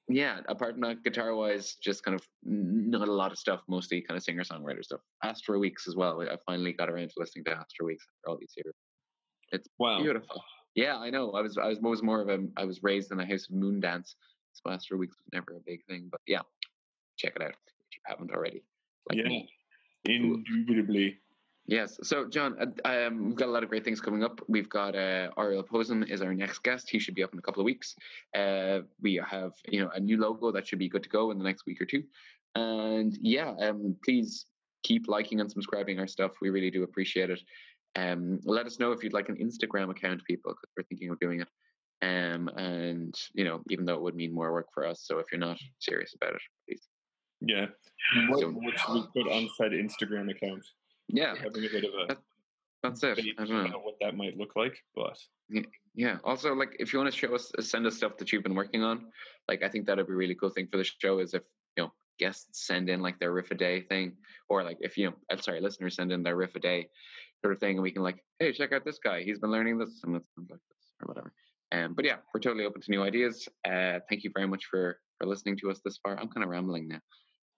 yeah, apart from that, guitar wise, just kind of not a lot of stuff, mostly kind of singer songwriter stuff. Astral Weeks as well. I finally got around to listening to Astral Weeks after all these years. It's wow. beautiful. Yeah, I know. I was I was was more of a I was raised in a house of moon dance. So Astral Weeks was never a big thing, but yeah, check it out if you haven't already. Like Yeah. me. Indubitably. Yes. So, John, uh, um, we've got a lot of great things coming up. We've got uh, Ariel Posen is our next guest. He should be up in a couple of weeks. Uh, we have, you know, a new logo that should be good to go in the next week or two. And yeah, um, please keep liking and subscribing our stuff. We really do appreciate it. Um, let us know if you'd like an Instagram account, people, because we're thinking of doing it. Um, and you know, even though it would mean more work for us, so if you're not serious about it, please. Yeah. What, So- what should we put on said Instagram account? Yeah, Having a bit of a that's it. I don't know. what that might look like, but Yeah. Also, like, if you want to show us, send us stuff that you've been working on. Like, I think that'd be a really cool thing for the show is if you know guests send in like their riff a day thing, or like if you know, I'm sorry, listeners send in their riff a day sort of thing, and we can like, hey, check out this guy. He's been learning this, and sounds like this, or whatever. Um, but yeah, we're totally open to new ideas. Uh, thank you very much for for listening to us this far. I'm kind of rambling now.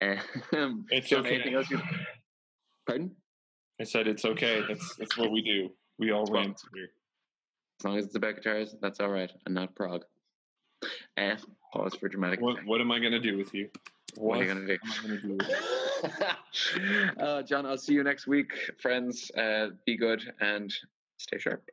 Um, It's John, okay. anything else you? Pardon? I said it's okay. That's that's what we do. We all Well, rant here. As long as it's about guitars, that's all right, and not prog. Uh, pause for dramatic. What what am I gonna do with you? What are you gonna do? gonna do with you? uh, John, I'll see you next week, friends. Uh, be good and stay sharp.